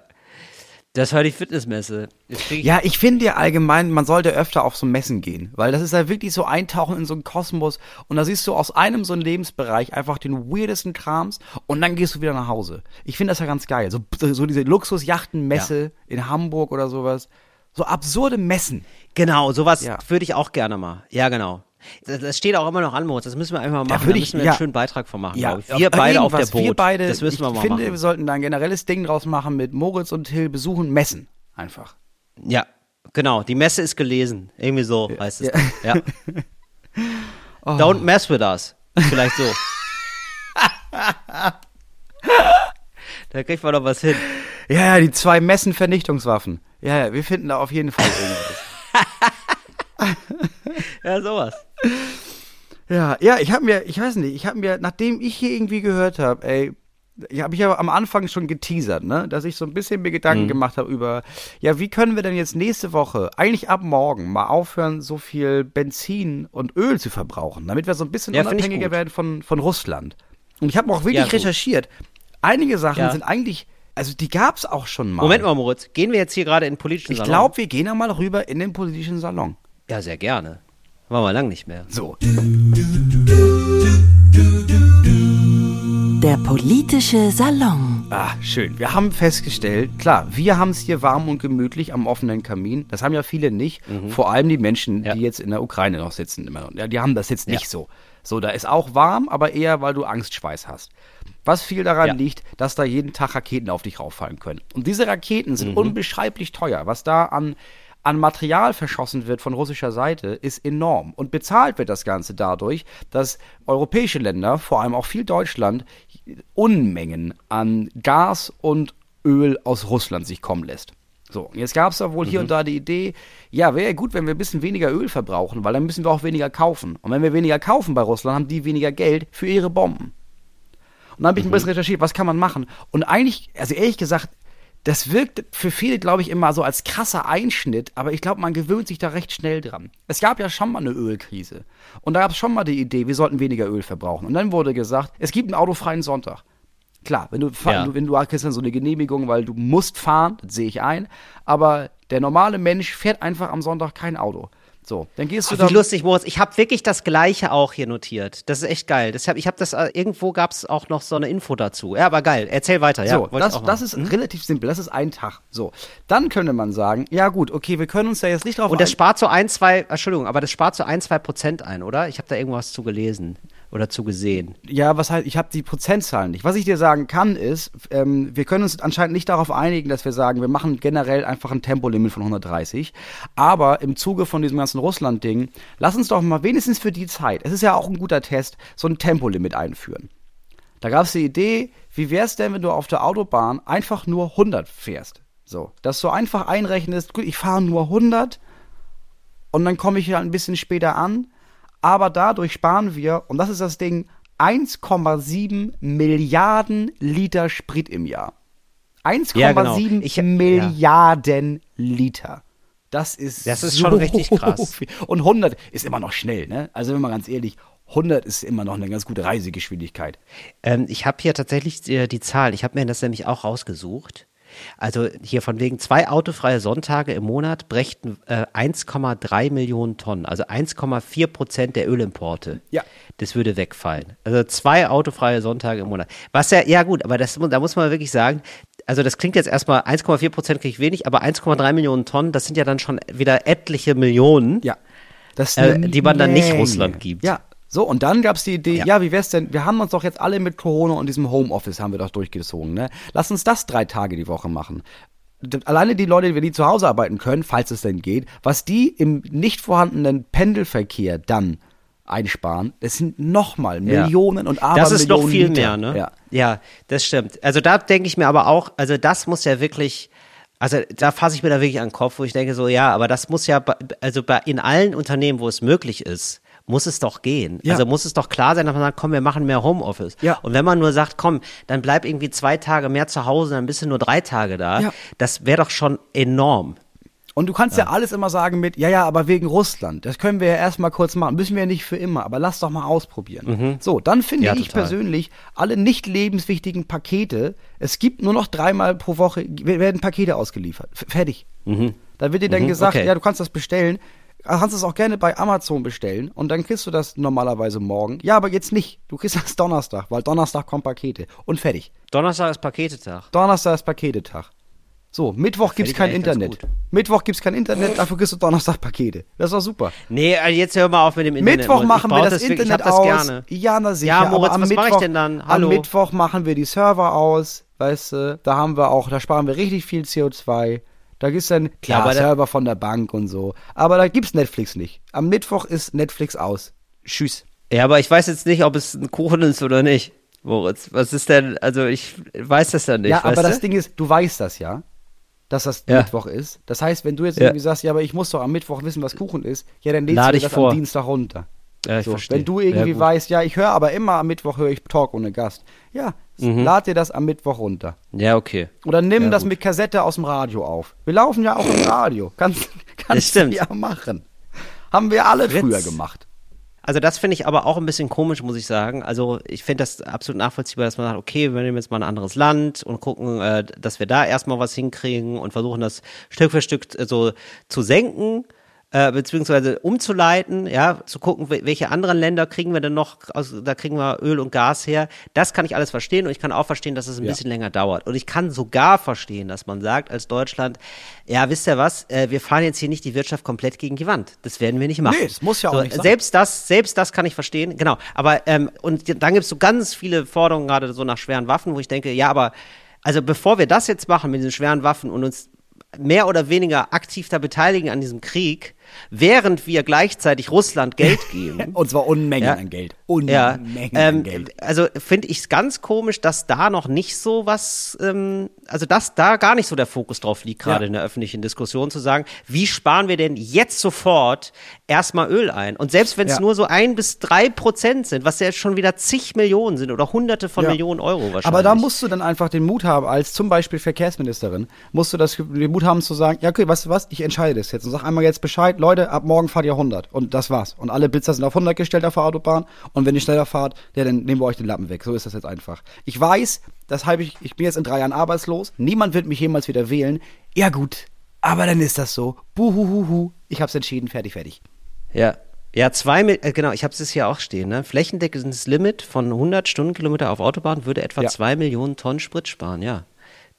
Das war die Fitnessmesse. Ich Ja, ich finde ja allgemein, man sollte öfter auf so Messen gehen, weil das ist ja wirklich so eintauchen in so einen Kosmos und da siehst du aus einem so einen Lebensbereich einfach den weirdesten Krams und dann gehst du wieder nach Hause. Ich finde das ja ganz geil. So, so diese Luxusjachtenmesse in Hamburg oder sowas. So absurde Messen. Genau, sowas Ja. würde ich auch gerne mal. Ja, genau. Das, das steht auch immer noch an, Moritz. Das müssen wir einfach mal machen. Da, würde ich- müssen wir ja. einen schönen Beitrag von machen, Ja. Wir beide auf der. Boot. Wir beide, das müssen wir ich mal finde, machen. wir sollten da ein generelles Ding draus machen mit Moritz und Till besuchen Messen. Einfach. Ja, genau. Die Messe ist gelesen. Irgendwie so heißt es. Ja. Ja. Don't mess with us. Vielleicht so. da kriegt man doch was hin. Ja, ja, die zwei Messen-Vernichtungswaffen. Ja, ja, wir finden da auf jeden Fall irgendwas. Ja, sowas. Ja, ja, ich habe mir, ich weiß nicht, ich habe mir, nachdem ich hier irgendwie gehört habe, ey, ich habe ich ja am Anfang schon geteasert, ne, dass ich so ein bisschen mir Gedanken gemacht habe über, ja, wie können wir denn jetzt nächste Woche, eigentlich ab morgen, mal aufhören, so viel Benzin und Öl zu verbrauchen, damit wir so ein bisschen Ja, unabhängiger werden von, von Russland. Und ich habe auch wirklich Ja, recherchiert. Einige Sachen Ja. sind eigentlich, also die gab's auch schon mal. Moment mal, Moritz. Gehen wir jetzt hier gerade in den politischen Ich Salon? glaube, wir gehen einmal rüber in den politischen Salon. Ja, sehr gerne. War mal lang nicht mehr. So. Der politische Salon. Ah, schön. Wir haben festgestellt, klar, wir haben es hier warm und gemütlich am offenen Kamin. Das haben ja viele nicht. Vor allem die Menschen, Mhm. Ja. die jetzt in der Ukraine noch sitzen. Immer. Ja, die haben das jetzt nicht Ja. so. So, da ist auch warm, aber eher, weil du Angstschweiß hast. Was viel daran Ja. liegt, dass da jeden Tag Raketen auf dich rauffallen können. Und diese Raketen Mhm. sind unbeschreiblich teuer. Was da an, an Material verschossen wird von russischer Seite, ist enorm. Und bezahlt wird das Ganze dadurch, dass europäische Länder, vor allem auch viel Deutschland, Unmengen an Gas und Öl aus Russland sich kommen lässt. So, jetzt gab es da wohl hier und da die Idee, ja, wäre ja gut, wenn wir ein bisschen weniger Öl verbrauchen, weil dann müssen wir auch weniger kaufen. Und wenn wir weniger kaufen bei Russland, haben die weniger Geld für ihre Bomben. Dann habe ich ein bisschen recherchiert, was kann man machen. Und eigentlich, also ehrlich gesagt, das wirkt für viele, glaube ich, immer so als krasser Einschnitt, aber ich glaube, man gewöhnt sich da recht schnell dran. Es gab ja schon mal eine Ölkrise. Und da gab es schon mal die Idee, wir sollten weniger Öl verbrauchen. Und dann wurde gesagt, es gibt einen autofreien Sonntag. Klar, wenn du, Ja. wenn du kriegst dann so eine Genehmigung, weil du musst fahren, das sehe ich ein. Aber der normale Mensch fährt einfach am Sonntag kein Auto. So, dann gehst du Ach, wie lustig, Moritz. Ich habe wirklich das Gleiche auch hier notiert. Das ist echt geil. Deshalb, ich habe das, äh, irgendwo gab es auch noch so eine Info dazu. Ja, aber geil. Erzähl weiter. Ja, So, das, das ist relativ simpel. Das ist ein Tag. So, dann könnte man sagen, ja gut, okay, wir können uns da jetzt nicht drauf Und das spart so ein, zwei, Entschuldigung, aber das spart so ein, zwei Prozent ein, oder? Ich habe da irgendwas zu gelesen oder zu gesehen. Ja, was heißt, ich habe die Prozentzahlen nicht. Was ich dir sagen kann, ist, ähm, wir können uns anscheinend nicht darauf einigen, dass wir sagen, wir machen generell einfach ein Tempolimit von 130. Aber im Zuge von diesem ganzen Russland-Ding, lass uns doch mal wenigstens für die Zeit, es ist ja auch ein guter Test, so ein Tempolimit einführen. Da gab es die Idee, wie wär's denn, wenn du auf der Autobahn einfach nur 100 fährst? So, dass du einfach einrechnest, gut, ich fahre nur 100 und dann komme ich ja ein bisschen später an, aber dadurch sparen wir, und das ist das Ding, 1,7 Milliarden Liter Sprit im Jahr. 1,7 Ja, genau. Ich- ja. Milliarden Liter. Das ist, Das ist so schon richtig krass. viel. Und 100 ist immer noch schnell, ne? Also wenn man ganz ehrlich, 100 ist immer noch eine ganz gute Reisegeschwindigkeit. Ähm, ich habe hier tatsächlich die, die Zahl. Ich habe mir das nämlich auch rausgesucht. Also hier von wegen zwei autofreie Sonntage im Monat brächten äh, 1,3 Millionen Tonnen, also 1,4 Prozent der Ölimporte. Ja. Das würde wegfallen. Also zwei autofreie Sonntage im Monat. Was ja, ja gut, aber das, da muss man wirklich sagen, also das klingt jetzt erstmal 1,4 Prozent kriege ich wenig, aber 1,3 Millionen Tonnen, das sind ja dann schon wieder etliche Millionen. Ja. Äh, die man dann nicht. Russland gibt. Ja. So, und dann gab es die Idee, ja. Ja. wie wär's denn, wir haben uns doch jetzt alle mit Corona und diesem Homeoffice haben wir doch durchgezogen, ne? Lass uns das drei Tage die Woche machen. Alleine die Leute, die zu Hause arbeiten können, falls es denn geht, was die im nicht vorhandenen Pendelverkehr dann einsparen, das sind nochmal Ja. Millionen und Das ist noch Abermillionen viel Liter. mehr, ne? Ja. ja, das stimmt. Also da denke ich mir aber auch, also das muss ja wirklich, also da fasse ich mir da wirklich an den Kopf, wo ich denke so, ja, aber das muss ja, also bei, in allen Unternehmen, wo es möglich ist, muss es doch gehen. Ja. Also muss es doch klar sein, dass man sagt, komm, wir machen mehr Homeoffice. Ja. Und wenn man nur sagt, komm, dann bleib irgendwie zwei Tage mehr zu Hause, dann bist du nur drei Tage da, Ja. das wäre doch schon enorm. Und du kannst ja. alles immer sagen mit, ja, ja, aber wegen Russland. Das können wir ja erstmal kurz machen. Müssen wir ja nicht für immer, aber lass doch mal ausprobieren. So, dann finde Ja, ich total. persönlich alle nicht lebenswichtigen Pakete, es gibt nur noch dreimal pro Woche, werden Pakete ausgeliefert. F fertig. Da wird dir dann Mhm, gesagt, okay. ja, du kannst das bestellen. Du kannst es auch gerne bei Amazon bestellen und dann kriegst du das normalerweise morgen. Ja, aber jetzt nicht. Du kriegst das Donnerstag, weil Donnerstag kommen Pakete. Und fertig. Donnerstag ist Paketetag. Donnerstag ist Paketetag. So, Mittwoch gibt's ich kein Internet. Mittwoch gibt's kein Internet, dafür kriegst du Donnerstag Pakete. Das ist doch super. Nee, also jetzt hör mal auf mit dem Internet. Mittwoch machen wir das, wirklich- Internet das aus. gerne. Ja, na sicher. Ja, Moritz, was Mittwoch, mach ich denn dann? Hallo? Am Mittwoch machen wir die Server aus, weißt du. Da haben wir auch, da sparen wir richtig viel CO2. Da gibt's dann, klar, da- Server von der Bank und so. Aber da gibt's Netflix nicht. Am Mittwoch ist Netflix aus. Tschüss. Ja, aber ich weiß jetzt nicht, ob es ein Kuchen ist oder nicht. Moritz, was ist denn, also ich weiß das ja nicht. ja, aber du? das Ding ist, du weißt das ja, dass das Ja. Mittwoch ist. Das heißt, wenn du jetzt Ja. irgendwie sagst, ja, aber ich muss doch am Mittwoch wissen, was Kuchen ist, ja, dann lädst Lade du das vor. am Dienstag runter. Ja, ich so, verstehe. wenn du Ja, irgendwie gut. weißt, ja, ich höre aber immer am Mittwoch höre ich Talk ohne Gast. Ja, Mhm. lad dir das am Mittwoch runter. Ja, okay. Oder nimm Ja, das gut. mit Kassette aus dem Radio auf. Wir laufen ja auch im Radio. Kannst, kannst du ja machen. Haben wir alle Fritz. früher gemacht. Also das finde ich aber auch ein bisschen komisch, muss ich sagen. Also ich finde das absolut nachvollziehbar, dass man sagt, okay, wir nehmen jetzt mal ein anderes Land und gucken, äh, dass wir da erstmal was hinkriegen und versuchen das Stück für Stück äh, so zu senken. Äh, beziehungsweise umzuleiten, ja, zu gucken, wel- welche anderen Länder kriegen wir denn noch, aus, da kriegen wir Öl und Gas her. Das kann ich alles verstehen und ich kann auch verstehen, dass es ein Ja. bisschen länger dauert. Und ich kann sogar verstehen, dass man sagt, als Deutschland, ja, wisst ihr was, äh, wir fahren jetzt hier nicht die Wirtschaft komplett gegen die Wand. Das werden wir nicht machen. Nee, das muss ja auch so, nicht sein. Selbst das, selbst das kann ich verstehen, genau. Aber ähm, und dann gibt es so ganz viele Forderungen gerade so nach schweren Waffen, wo ich denke, ja, aber also bevor wir das jetzt machen mit diesen schweren Waffen und uns mehr oder weniger aktiv da beteiligen an diesem Krieg, während wir gleichzeitig Russland Geld geben, Und zwar Unmengen Ja. an Geld. Ja, Ja, Unmengen ähm, Geld. also finde ich es ganz komisch, dass da noch nicht so was, ähm, also dass da gar nicht so der Fokus drauf liegt, gerade Ja. in der öffentlichen Diskussion zu sagen, wie sparen wir denn jetzt sofort erstmal Öl ein? Und selbst wenn es Ja. nur so ein bis drei Prozent sind, was ja jetzt schon wieder zig Millionen sind oder hunderte von Ja. Millionen Euro wahrscheinlich. Aber da musst du dann einfach den Mut haben, als zum Beispiel Verkehrsministerin, musst du das, den Mut haben zu sagen, ja, okay, weißt du was, ich entscheide das jetzt und sag einmal jetzt Bescheid, Leute, ab morgen fahrt ihr 100 und das war's. Und alle Blitzer sind auf 100 gestellt auf der Autobahn und wenn ihr schneller fahrt, ja, dann nehmen wir euch den Lappen weg. So ist das jetzt einfach. Ich weiß, das habe ich, ich bin jetzt in drei Jahren arbeitslos, niemand wird mich jemals wieder wählen. Ja gut, aber dann ist das so. Buhuhuhu, ich hab's entschieden, fertig, fertig. Ja. Ja, zwei, äh, genau, ich habe es hier auch stehen, ne? Flächendeckendes Limit von 100 Stundenkilometer auf Autobahn würde etwa Ja. zwei Millionen Tonnen Sprit sparen, ja.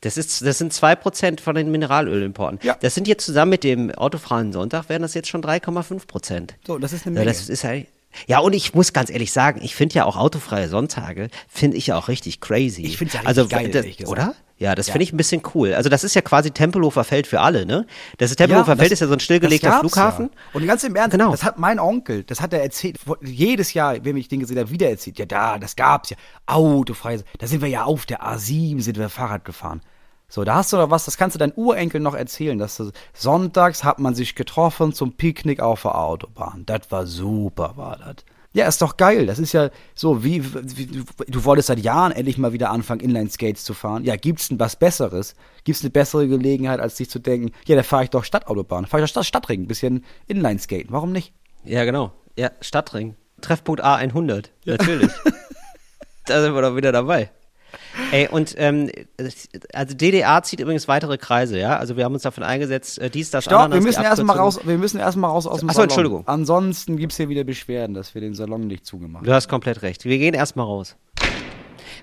Das, ist, das sind zwei Prozent von den Mineralölimporten. Ja. Das sind jetzt zusammen mit dem autofreien Sonntag, wären das jetzt schon 3,5 Prozent. So, das ist eine Ja, Menge. das ist halt, ja, und ich muss ganz ehrlich sagen, ich finde ja auch autofreie Sonntage, finde ich ja auch richtig crazy. Ich find's ja richtig also, geil, das. Oder? Ja, das Ja. finde ich ein bisschen cool. Also das ist ja quasi Tempelhofer Feld für alle, ne? Das ist Tempelhofer das- Feld ist ja so ein stillgelegter das Flughafen. Ja. Und ganz im Ernst, Genau. das hat mein Onkel, das hat er erzählt, jedes Jahr, wenn ich den gesehen habe, wieder erzählt. Ja, da, das gab's ja. Autofrei. Da sind wir ja auf der A7, sind wir Fahrrad gefahren. So, da hast du doch was, das kannst du deinen Urenkel noch erzählen, dass du, sonntags hat man sich getroffen zum Picknick auf der Autobahn. Das war super, war das. Ja, ist doch geil. Das ist ja so, wie, wie du, wolltest seit Jahren endlich mal wieder anfangen, Inline-Skates zu fahren. Ja, gibt's denn was Besseres? Gibt's eine bessere Gelegenheit, als dich zu denken, ja, da fahre ich doch Stadtautobahn, fahre ich doch Stadt, Stadtring, ein bisschen Inline-Skaten. Warum nicht? Ja, genau. Ja, Stadtring. Treffpunkt A100. Natürlich. da sind wir doch wieder dabei. Ey, und ähm, also DDA zieht übrigens weitere Kreise, ja? Also wir haben uns davon eingesetzt, äh, dies, das, Stopp, wir Ananas, die müssen erstmal raus, wir müssen erstmal raus aus dem Ach so, Salon. Entschuldigung. Ansonsten gibt's hier wieder Beschwerden, dass wir den Salon nicht zugemacht haben. Du hast komplett recht. Wir gehen erstmal raus.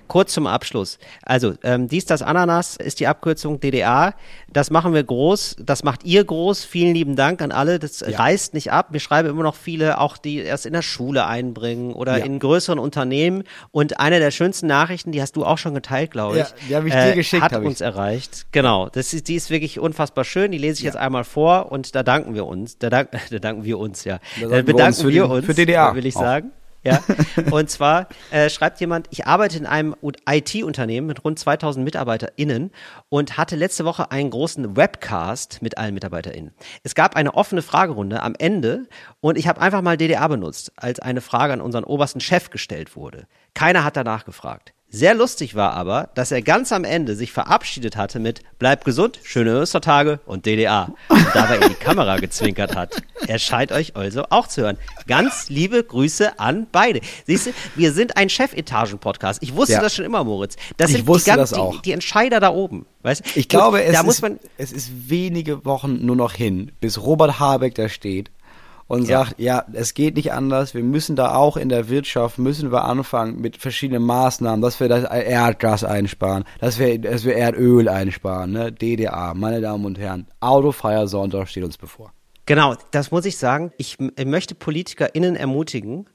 Kurz zum Abschluss. Also, ähm, dies, das Ananas ist die Abkürzung DDA. Das machen wir groß. Das macht ihr groß. Vielen lieben Dank an alle. Das reißt nicht ab. Wir schreiben immer noch viele, auch die erst in der Schule einbringen oder Ja. in größeren Unternehmen. Und eine der schönsten Nachrichten, die hast du auch schon geteilt, glaube ich. Ja, die hab ich dir geschickt, Hat hab ich. uns erreicht. Genau. Das ist, die ist wirklich unfassbar schön. Die lese ich Ja. jetzt einmal vor und da danken wir uns. Da, dank, da danken wir uns, ja. Da Da, danken wir bedanken uns für wir den- uns, für DDA will ich auch. sagen. Ja, und zwar äh, schreibt jemand, ich arbeite in einem IT-Unternehmen mit rund 2000 MitarbeiterInnen und hatte letzte Woche einen großen Webcast mit allen MitarbeiterInnen. Es gab eine offene Fragerunde am Ende und ich habe einfach mal DDA benutzt, als eine Frage an unseren obersten Chef gestellt wurde. Keiner hat danach gefragt. Sehr lustig war aber, dass er ganz am Ende sich verabschiedet hatte mit Bleibt gesund, schöne Ostertage und DDA. Und dabei in die Kamera gezwinkert hat. Er scheint euch also auch zu hören. Ganz liebe Grüße an beide. Siehst du, wir sind ein Chefetagen-Podcast. Ich wusste Ja. das schon immer, Moritz. Das Ich sind wusste die, ganz, das auch. Die, die Entscheider da oben. Weißt? du? Ich glaube, Gut, es, da muss ist, man, es ist wenige Wochen nur noch hin, bis Robert Habeck da steht und Ja. sagt, ja, es geht nicht anders, wir müssen da auch in der Wirtschaft, müssen wir anfangen mit verschiedenen Maßnahmen, dass wir das Erdgas einsparen, dass wir, dass wir Erdöl einsparen, ne? DDA, meine Damen und Herren, autofreier Sonntag steht uns bevor. Genau, das muss ich sagen. Ich m- möchte PolitikerInnen ermutigen,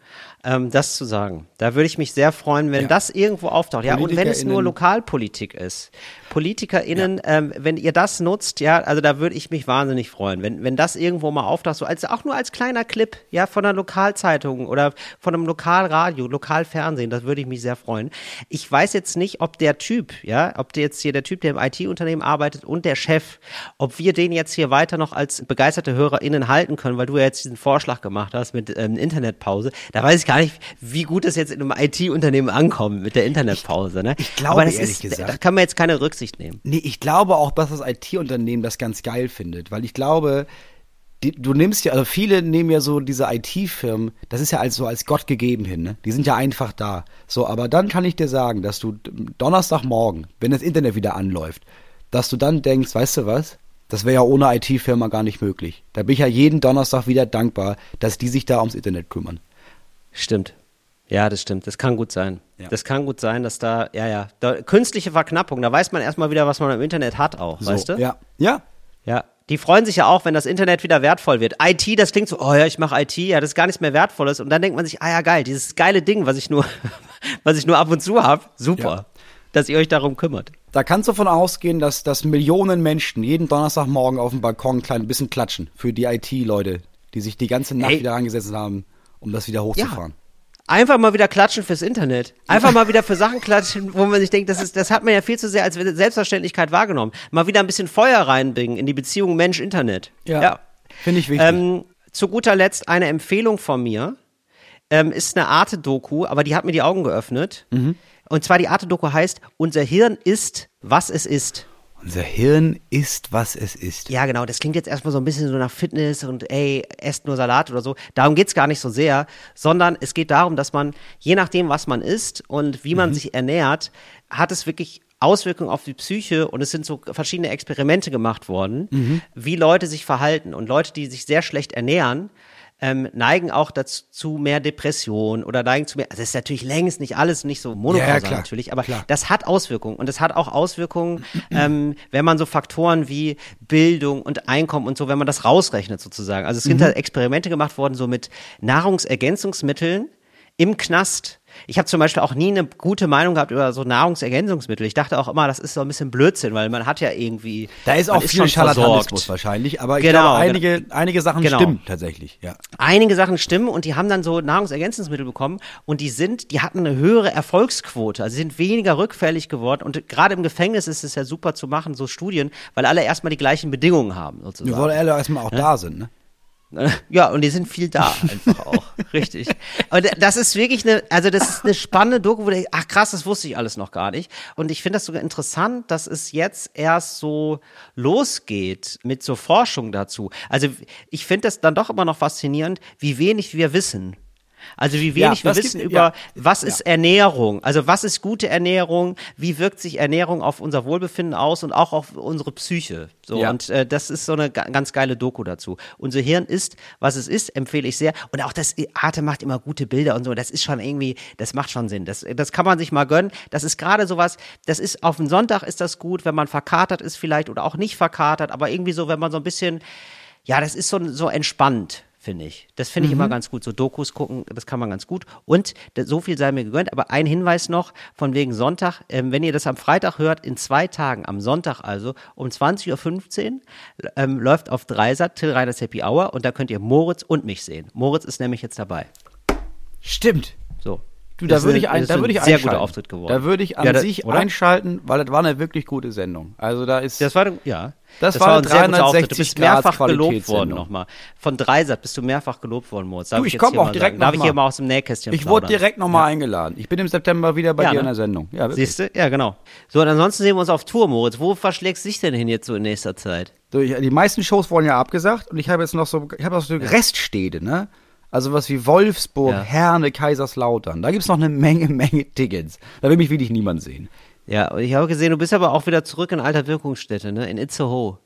ähm, das zu sagen. Da würde ich mich sehr freuen, wenn Ja. das irgendwo auftaucht. Ja, und wenn es nur Lokalpolitik ist. PolitikerInnen, ähm, wenn ihr das nutzt, ja, also da würde ich mich wahnsinnig freuen, wenn, wenn das irgendwo mal auftaucht, so als, auch nur als kleiner Clip, ja, von einer Lokalzeitung oder von einem Lokalradio, Lokalfernsehen, das würde ich mich sehr freuen. Ich weiß jetzt nicht, ob der Typ, ja, ob der jetzt hier der Typ, der im IT-Unternehmen arbeitet und der Chef, ob wir den jetzt hier weiter noch als begeisterte HörerInnen halten können, weil du ja jetzt diesen Vorschlag gemacht hast mit ähm, Internetpause. Da weiß ich gar nicht, wie gut das jetzt in einem IT-Unternehmen ankommt mit der Internetpause. Ne? ich glaube, Aber das ehrlich ist, gesagt- da kann man jetzt keine Rücksicht nehmen. Nee, ich glaube auch, dass das IT-Unternehmen das ganz geil findet, weil ich glaube, die, du nimmst ja, also viele nehmen ja so diese IT-Firmen, das ist ja als, so als Gott gegeben hin, ne? Die sind ja einfach da. So, aber dann kann ich dir sagen, dass du Donnerstagmorgen, wenn das Internet wieder anläuft, dass du dann denkst, weißt du was? Das wäre ja ohne IT-Firma gar nicht möglich. Da bin ich ja jeden Donnerstag wieder dankbar, dass die sich da ums Internet kümmern. Stimmt. Ja, das stimmt. Das kann gut sein. Ja. Das kann gut sein, dass da, ja, ja, da, künstliche Verknappung, da weiß man erstmal wieder, was man im Internet hat auch, So, weißt du? Ja. Ja. Ja. Die freuen sich ja auch, wenn das Internet wieder wertvoll wird. IT, das klingt so, oh ja, ich mache IT, ja, das ist gar nichts mehr Wertvolles. Und dann denkt man sich, ah ja, geil, dieses geile Ding, was ich nur, was ich nur ab und zu habe, super, Ja. dass ihr euch darum kümmert. Da kannst du davon ausgehen, dass, dass Millionen Menschen jeden Donnerstagmorgen auf dem Balkon ein klein bisschen klatschen für die IT-Leute, die sich die ganze Nacht Ey. wieder rangesetzt haben, um das wieder hochzufahren. Einfach mal wieder klatschen fürs Internet. Einfach mal wieder für Sachen klatschen, wo man sich denkt, das, ist, das hat man ja viel zu sehr als Selbstverständlichkeit wahrgenommen. Mal wieder ein bisschen Feuer reinbringen in die Beziehung Mensch-Internet. Ja. Finde ich wichtig. Ähm, zu guter Letzt eine Empfehlung von mir. Ähm, ist eine Arte-Doku, aber die hat mir die Augen geöffnet. Mhm. Und zwar die Arte-Doku heißt, unser Hirn ist, was es ist. Unser Hirn ist, was es ist. Ja, genau. Das klingt jetzt erstmal so ein bisschen so nach Fitness und ey, esst nur Salat oder so. Darum geht's gar nicht so sehr, sondern es geht darum, dass man, je nachdem, was man isst und wie man sich ernährt, hat es wirklich Auswirkungen auf die Psyche und es sind so verschiedene Experimente gemacht worden, wie Leute sich verhalten. Und Leute, die sich sehr schlecht ernähren, ähm, neigen auch dazu zu mehr Depression oder neigen zu mehr. Also das ist natürlich längst nicht alles nicht so monokausal Ja, ja, natürlich, aber klar. das hat Auswirkungen und es hat auch Auswirkungen, ähm, wenn man so Faktoren wie Bildung und Einkommen und so, wenn man das rausrechnet sozusagen. Also es sind da Experimente gemacht worden so mit Nahrungsergänzungsmitteln im Knast. Ich habe zum Beispiel auch nie eine gute Meinung gehabt über so Nahrungsergänzungsmittel. Ich dachte auch immer, das ist so ein bisschen Blödsinn, weil man hat ja irgendwie. Da ist auch viel schon Scharlatanismus wahrscheinlich, aber ich Genau, glaube, einige, einige Sachen Genau. stimmen tatsächlich. Ja. einige Sachen stimmen und die haben dann so Nahrungsergänzungsmittel bekommen und die sind, die hatten eine höhere Erfolgsquote, also sie sind weniger rückfällig geworden und gerade im Gefängnis ist es ja super zu machen, so Studien, weil alle erstmal die gleichen Bedingungen haben sozusagen. Wir wollen alle erstmal auch da sind, ne? Ja, und die sind viel da einfach auch. Richtig. Und das ist wirklich eine, also das ist eine spannende Doku, wo denkst, ach krass, das wusste ich alles noch gar nicht. Und ich finde das sogar interessant, dass es jetzt erst so losgeht mit so Forschung dazu. Also ich finde das dann doch immer noch faszinierend, wie wenig wir wissen. Also wie wenig Ja, wir wissen gibt- über, ja. was ist Ernährung? Also was ist gute Ernährung? Wie wirkt sich Ernährung auf unser Wohlbefinden aus und auch auf unsere Psyche? So Ja. und äh, das ist so eine ga ganz geile Doku dazu. Unser Hirn ist, was es ist, empfehle ich sehr. Und auch das Arte macht immer gute Bilder und so. Das ist schon irgendwie, das macht schon Sinn. Das, das kann man sich mal gönnen. Das ist gerade sowas. Das ist auf den Sonntag ist das gut, wenn man verkatert ist vielleicht oder auch nicht verkatert, aber irgendwie so, wenn man so ein bisschen, ja, das ist so so entspannt finde ich. Das finde ich Mhm. immer ganz gut. So Dokus gucken, das kann man ganz gut. Und so viel sei mir gegönnt. Aber ein Hinweis noch von wegen Sonntag. Ähm, wenn ihr das am Freitag hört, in zwei Tagen, am Sonntag also, um 20.15 Uhr ähm, läuft auf Dreisat Till Reiners Happy Hour und da könnt ihr Moritz und mich sehen. Moritz ist nämlich jetzt dabei. Stimmt. So. Du, da Das würde ich, ein- ein, das da ist würde ein ich sehr guter Auftritt geworden. Da würde ich an Ja, da- sich oder? einschalten, weil das war eine wirklich gute Sendung. Also da ist Das war, ja. Das war ein eine sehr guter Auftritt. Du 360 bist mehrfach gelobt worden nochmal. Von Dreisat bist du mehrfach gelobt worden, Moritz. Darf Du, ich jetzt komm hier auch direkt sagen. Darf ich hier mal. aus dem Nähkästchen ich wurde direkt nochmal eingeladen. Ich bin im September wieder bei Ja, dir ne? in der Sendung. Ja. Siehst du? Ja, genau. So, und ansonsten sehen wir uns auf Tour, Moritz. Wo verschlägst du dich denn hin jetzt so in nächster Zeit? So, ich, die meisten Shows wurden ja abgesagt und ich habe jetzt noch so, ich habe noch so Reststädte, ne? Also was wie Wolfsburg, Ja. Herne, Kaiserslautern. Da gibt's noch eine Menge, Menge Tickets. Da will mich wirklich niemand sehen. Ja, und ich habe gesehen, du bist aber auch wieder zurück in alter Wirkungsstätte, ne? In Itzehoe.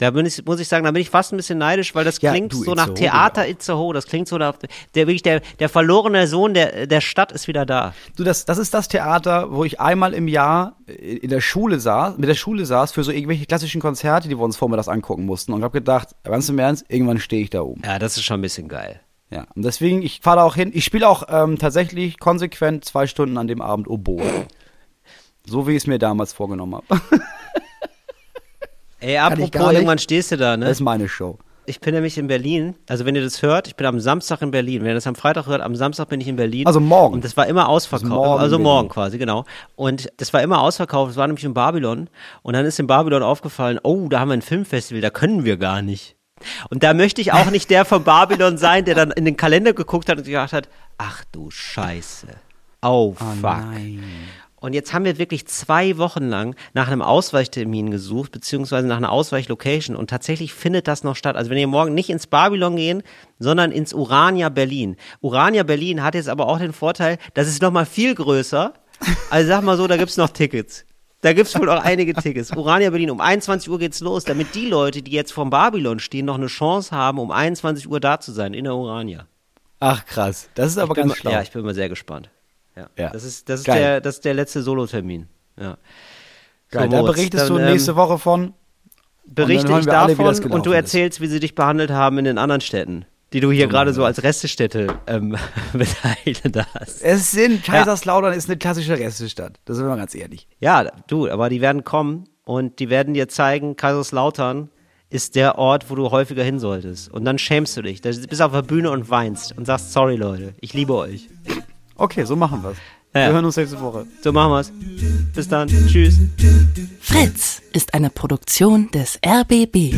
Da bin ich, muss ich sagen, da bin ich fast ein bisschen neidisch, weil das Ja, klingt du, so nach Theater genau. Itzehoe. Das klingt so nach, der wirklich, der, der verlorene Sohn der, der Stadt ist wieder da. Du, das, das ist das Theater, wo ich einmal im Jahr in der Schule saß, mit der Schule saß für so irgendwelche klassischen Konzerte, die wir uns vormittags angucken mussten und habe gedacht, ganz im Ernst, irgendwann stehe ich da oben. Ja, das ist schon ein bisschen geil. Ja, und deswegen, ich fahre da auch hin. Ich spiele auch ähm, tatsächlich konsequent zwei Stunden an dem Abend Oboe. So wie ich es mir damals vorgenommen habe. Ey, apropos, irgendwann stehst du da, ne? Das ist meine Show. Ich bin nämlich in Berlin. Also wenn ihr das hört, ich bin am Samstag in Berlin. Wenn ihr das am Freitag hört, am Samstag bin ich in Berlin. Also morgen. Und das war immer ausverkauft. Also morgen Also morgen, quasi, genau. Und das war immer ausverkauft. Es war nämlich in Babylon. Und dann ist in Babylon aufgefallen, oh, da haben wir ein Filmfestival, da können wir gar nicht. Und da möchte ich auch nicht der von Babylon sein, der dann in den Kalender geguckt hat und gedacht hat, ach du Scheiße. Oh, fuck. Nein. Und jetzt haben wir wirklich zwei Wochen lang nach einem Ausweichtermin gesucht, beziehungsweise nach einer Ausweichlocation. Und tatsächlich findet das noch statt. Also wenn ihr morgen nicht ins Babylon gehen, sondern ins Urania Berlin. Urania Berlin hat jetzt aber auch den Vorteil, das ist noch mal viel größer. Also sag mal so, da gibt's noch Tickets. Da gibt's wohl auch einige Tickets. Urania Berlin, um 21 Uhr geht's los, damit die Leute, die jetzt vom Babylon stehen, noch eine Chance haben, um 21 Uhr da zu sein in der Urania. Ach krass, das ist aber ganz mal, schlau. Ja, ich bin mal sehr gespannt. Ja. Ja. Das ist, das ist Geil. der, das ist der letzte Solotermin. Ja. Geil, So, da Moritz, berichtest dann, du ähm, nächste Woche von. Berichte ich alle, davon gelaufen und du ist. erzählst, wie sie dich behandelt haben in den anderen Städten, die du hier gerade so als Restestätte ähm, bezeichnet hast. Es sind, Kaiserslautern ist eine klassische Restestadt. Das sind wir mal ganz ehrlich. Ja, du, aber die werden kommen und die werden dir zeigen, Kaiserslautern ist der Ort, wo du häufiger hin solltest. Und dann schämst du dich. Da bist du auf der Bühne und weinst und sagst, sorry Leute, ich liebe euch. Okay, so machen wir's. Ja. Wir hören uns nächste Woche. So machen wir's. Bis dann. Tschüss. Fritz ist eine Produktion des RBB.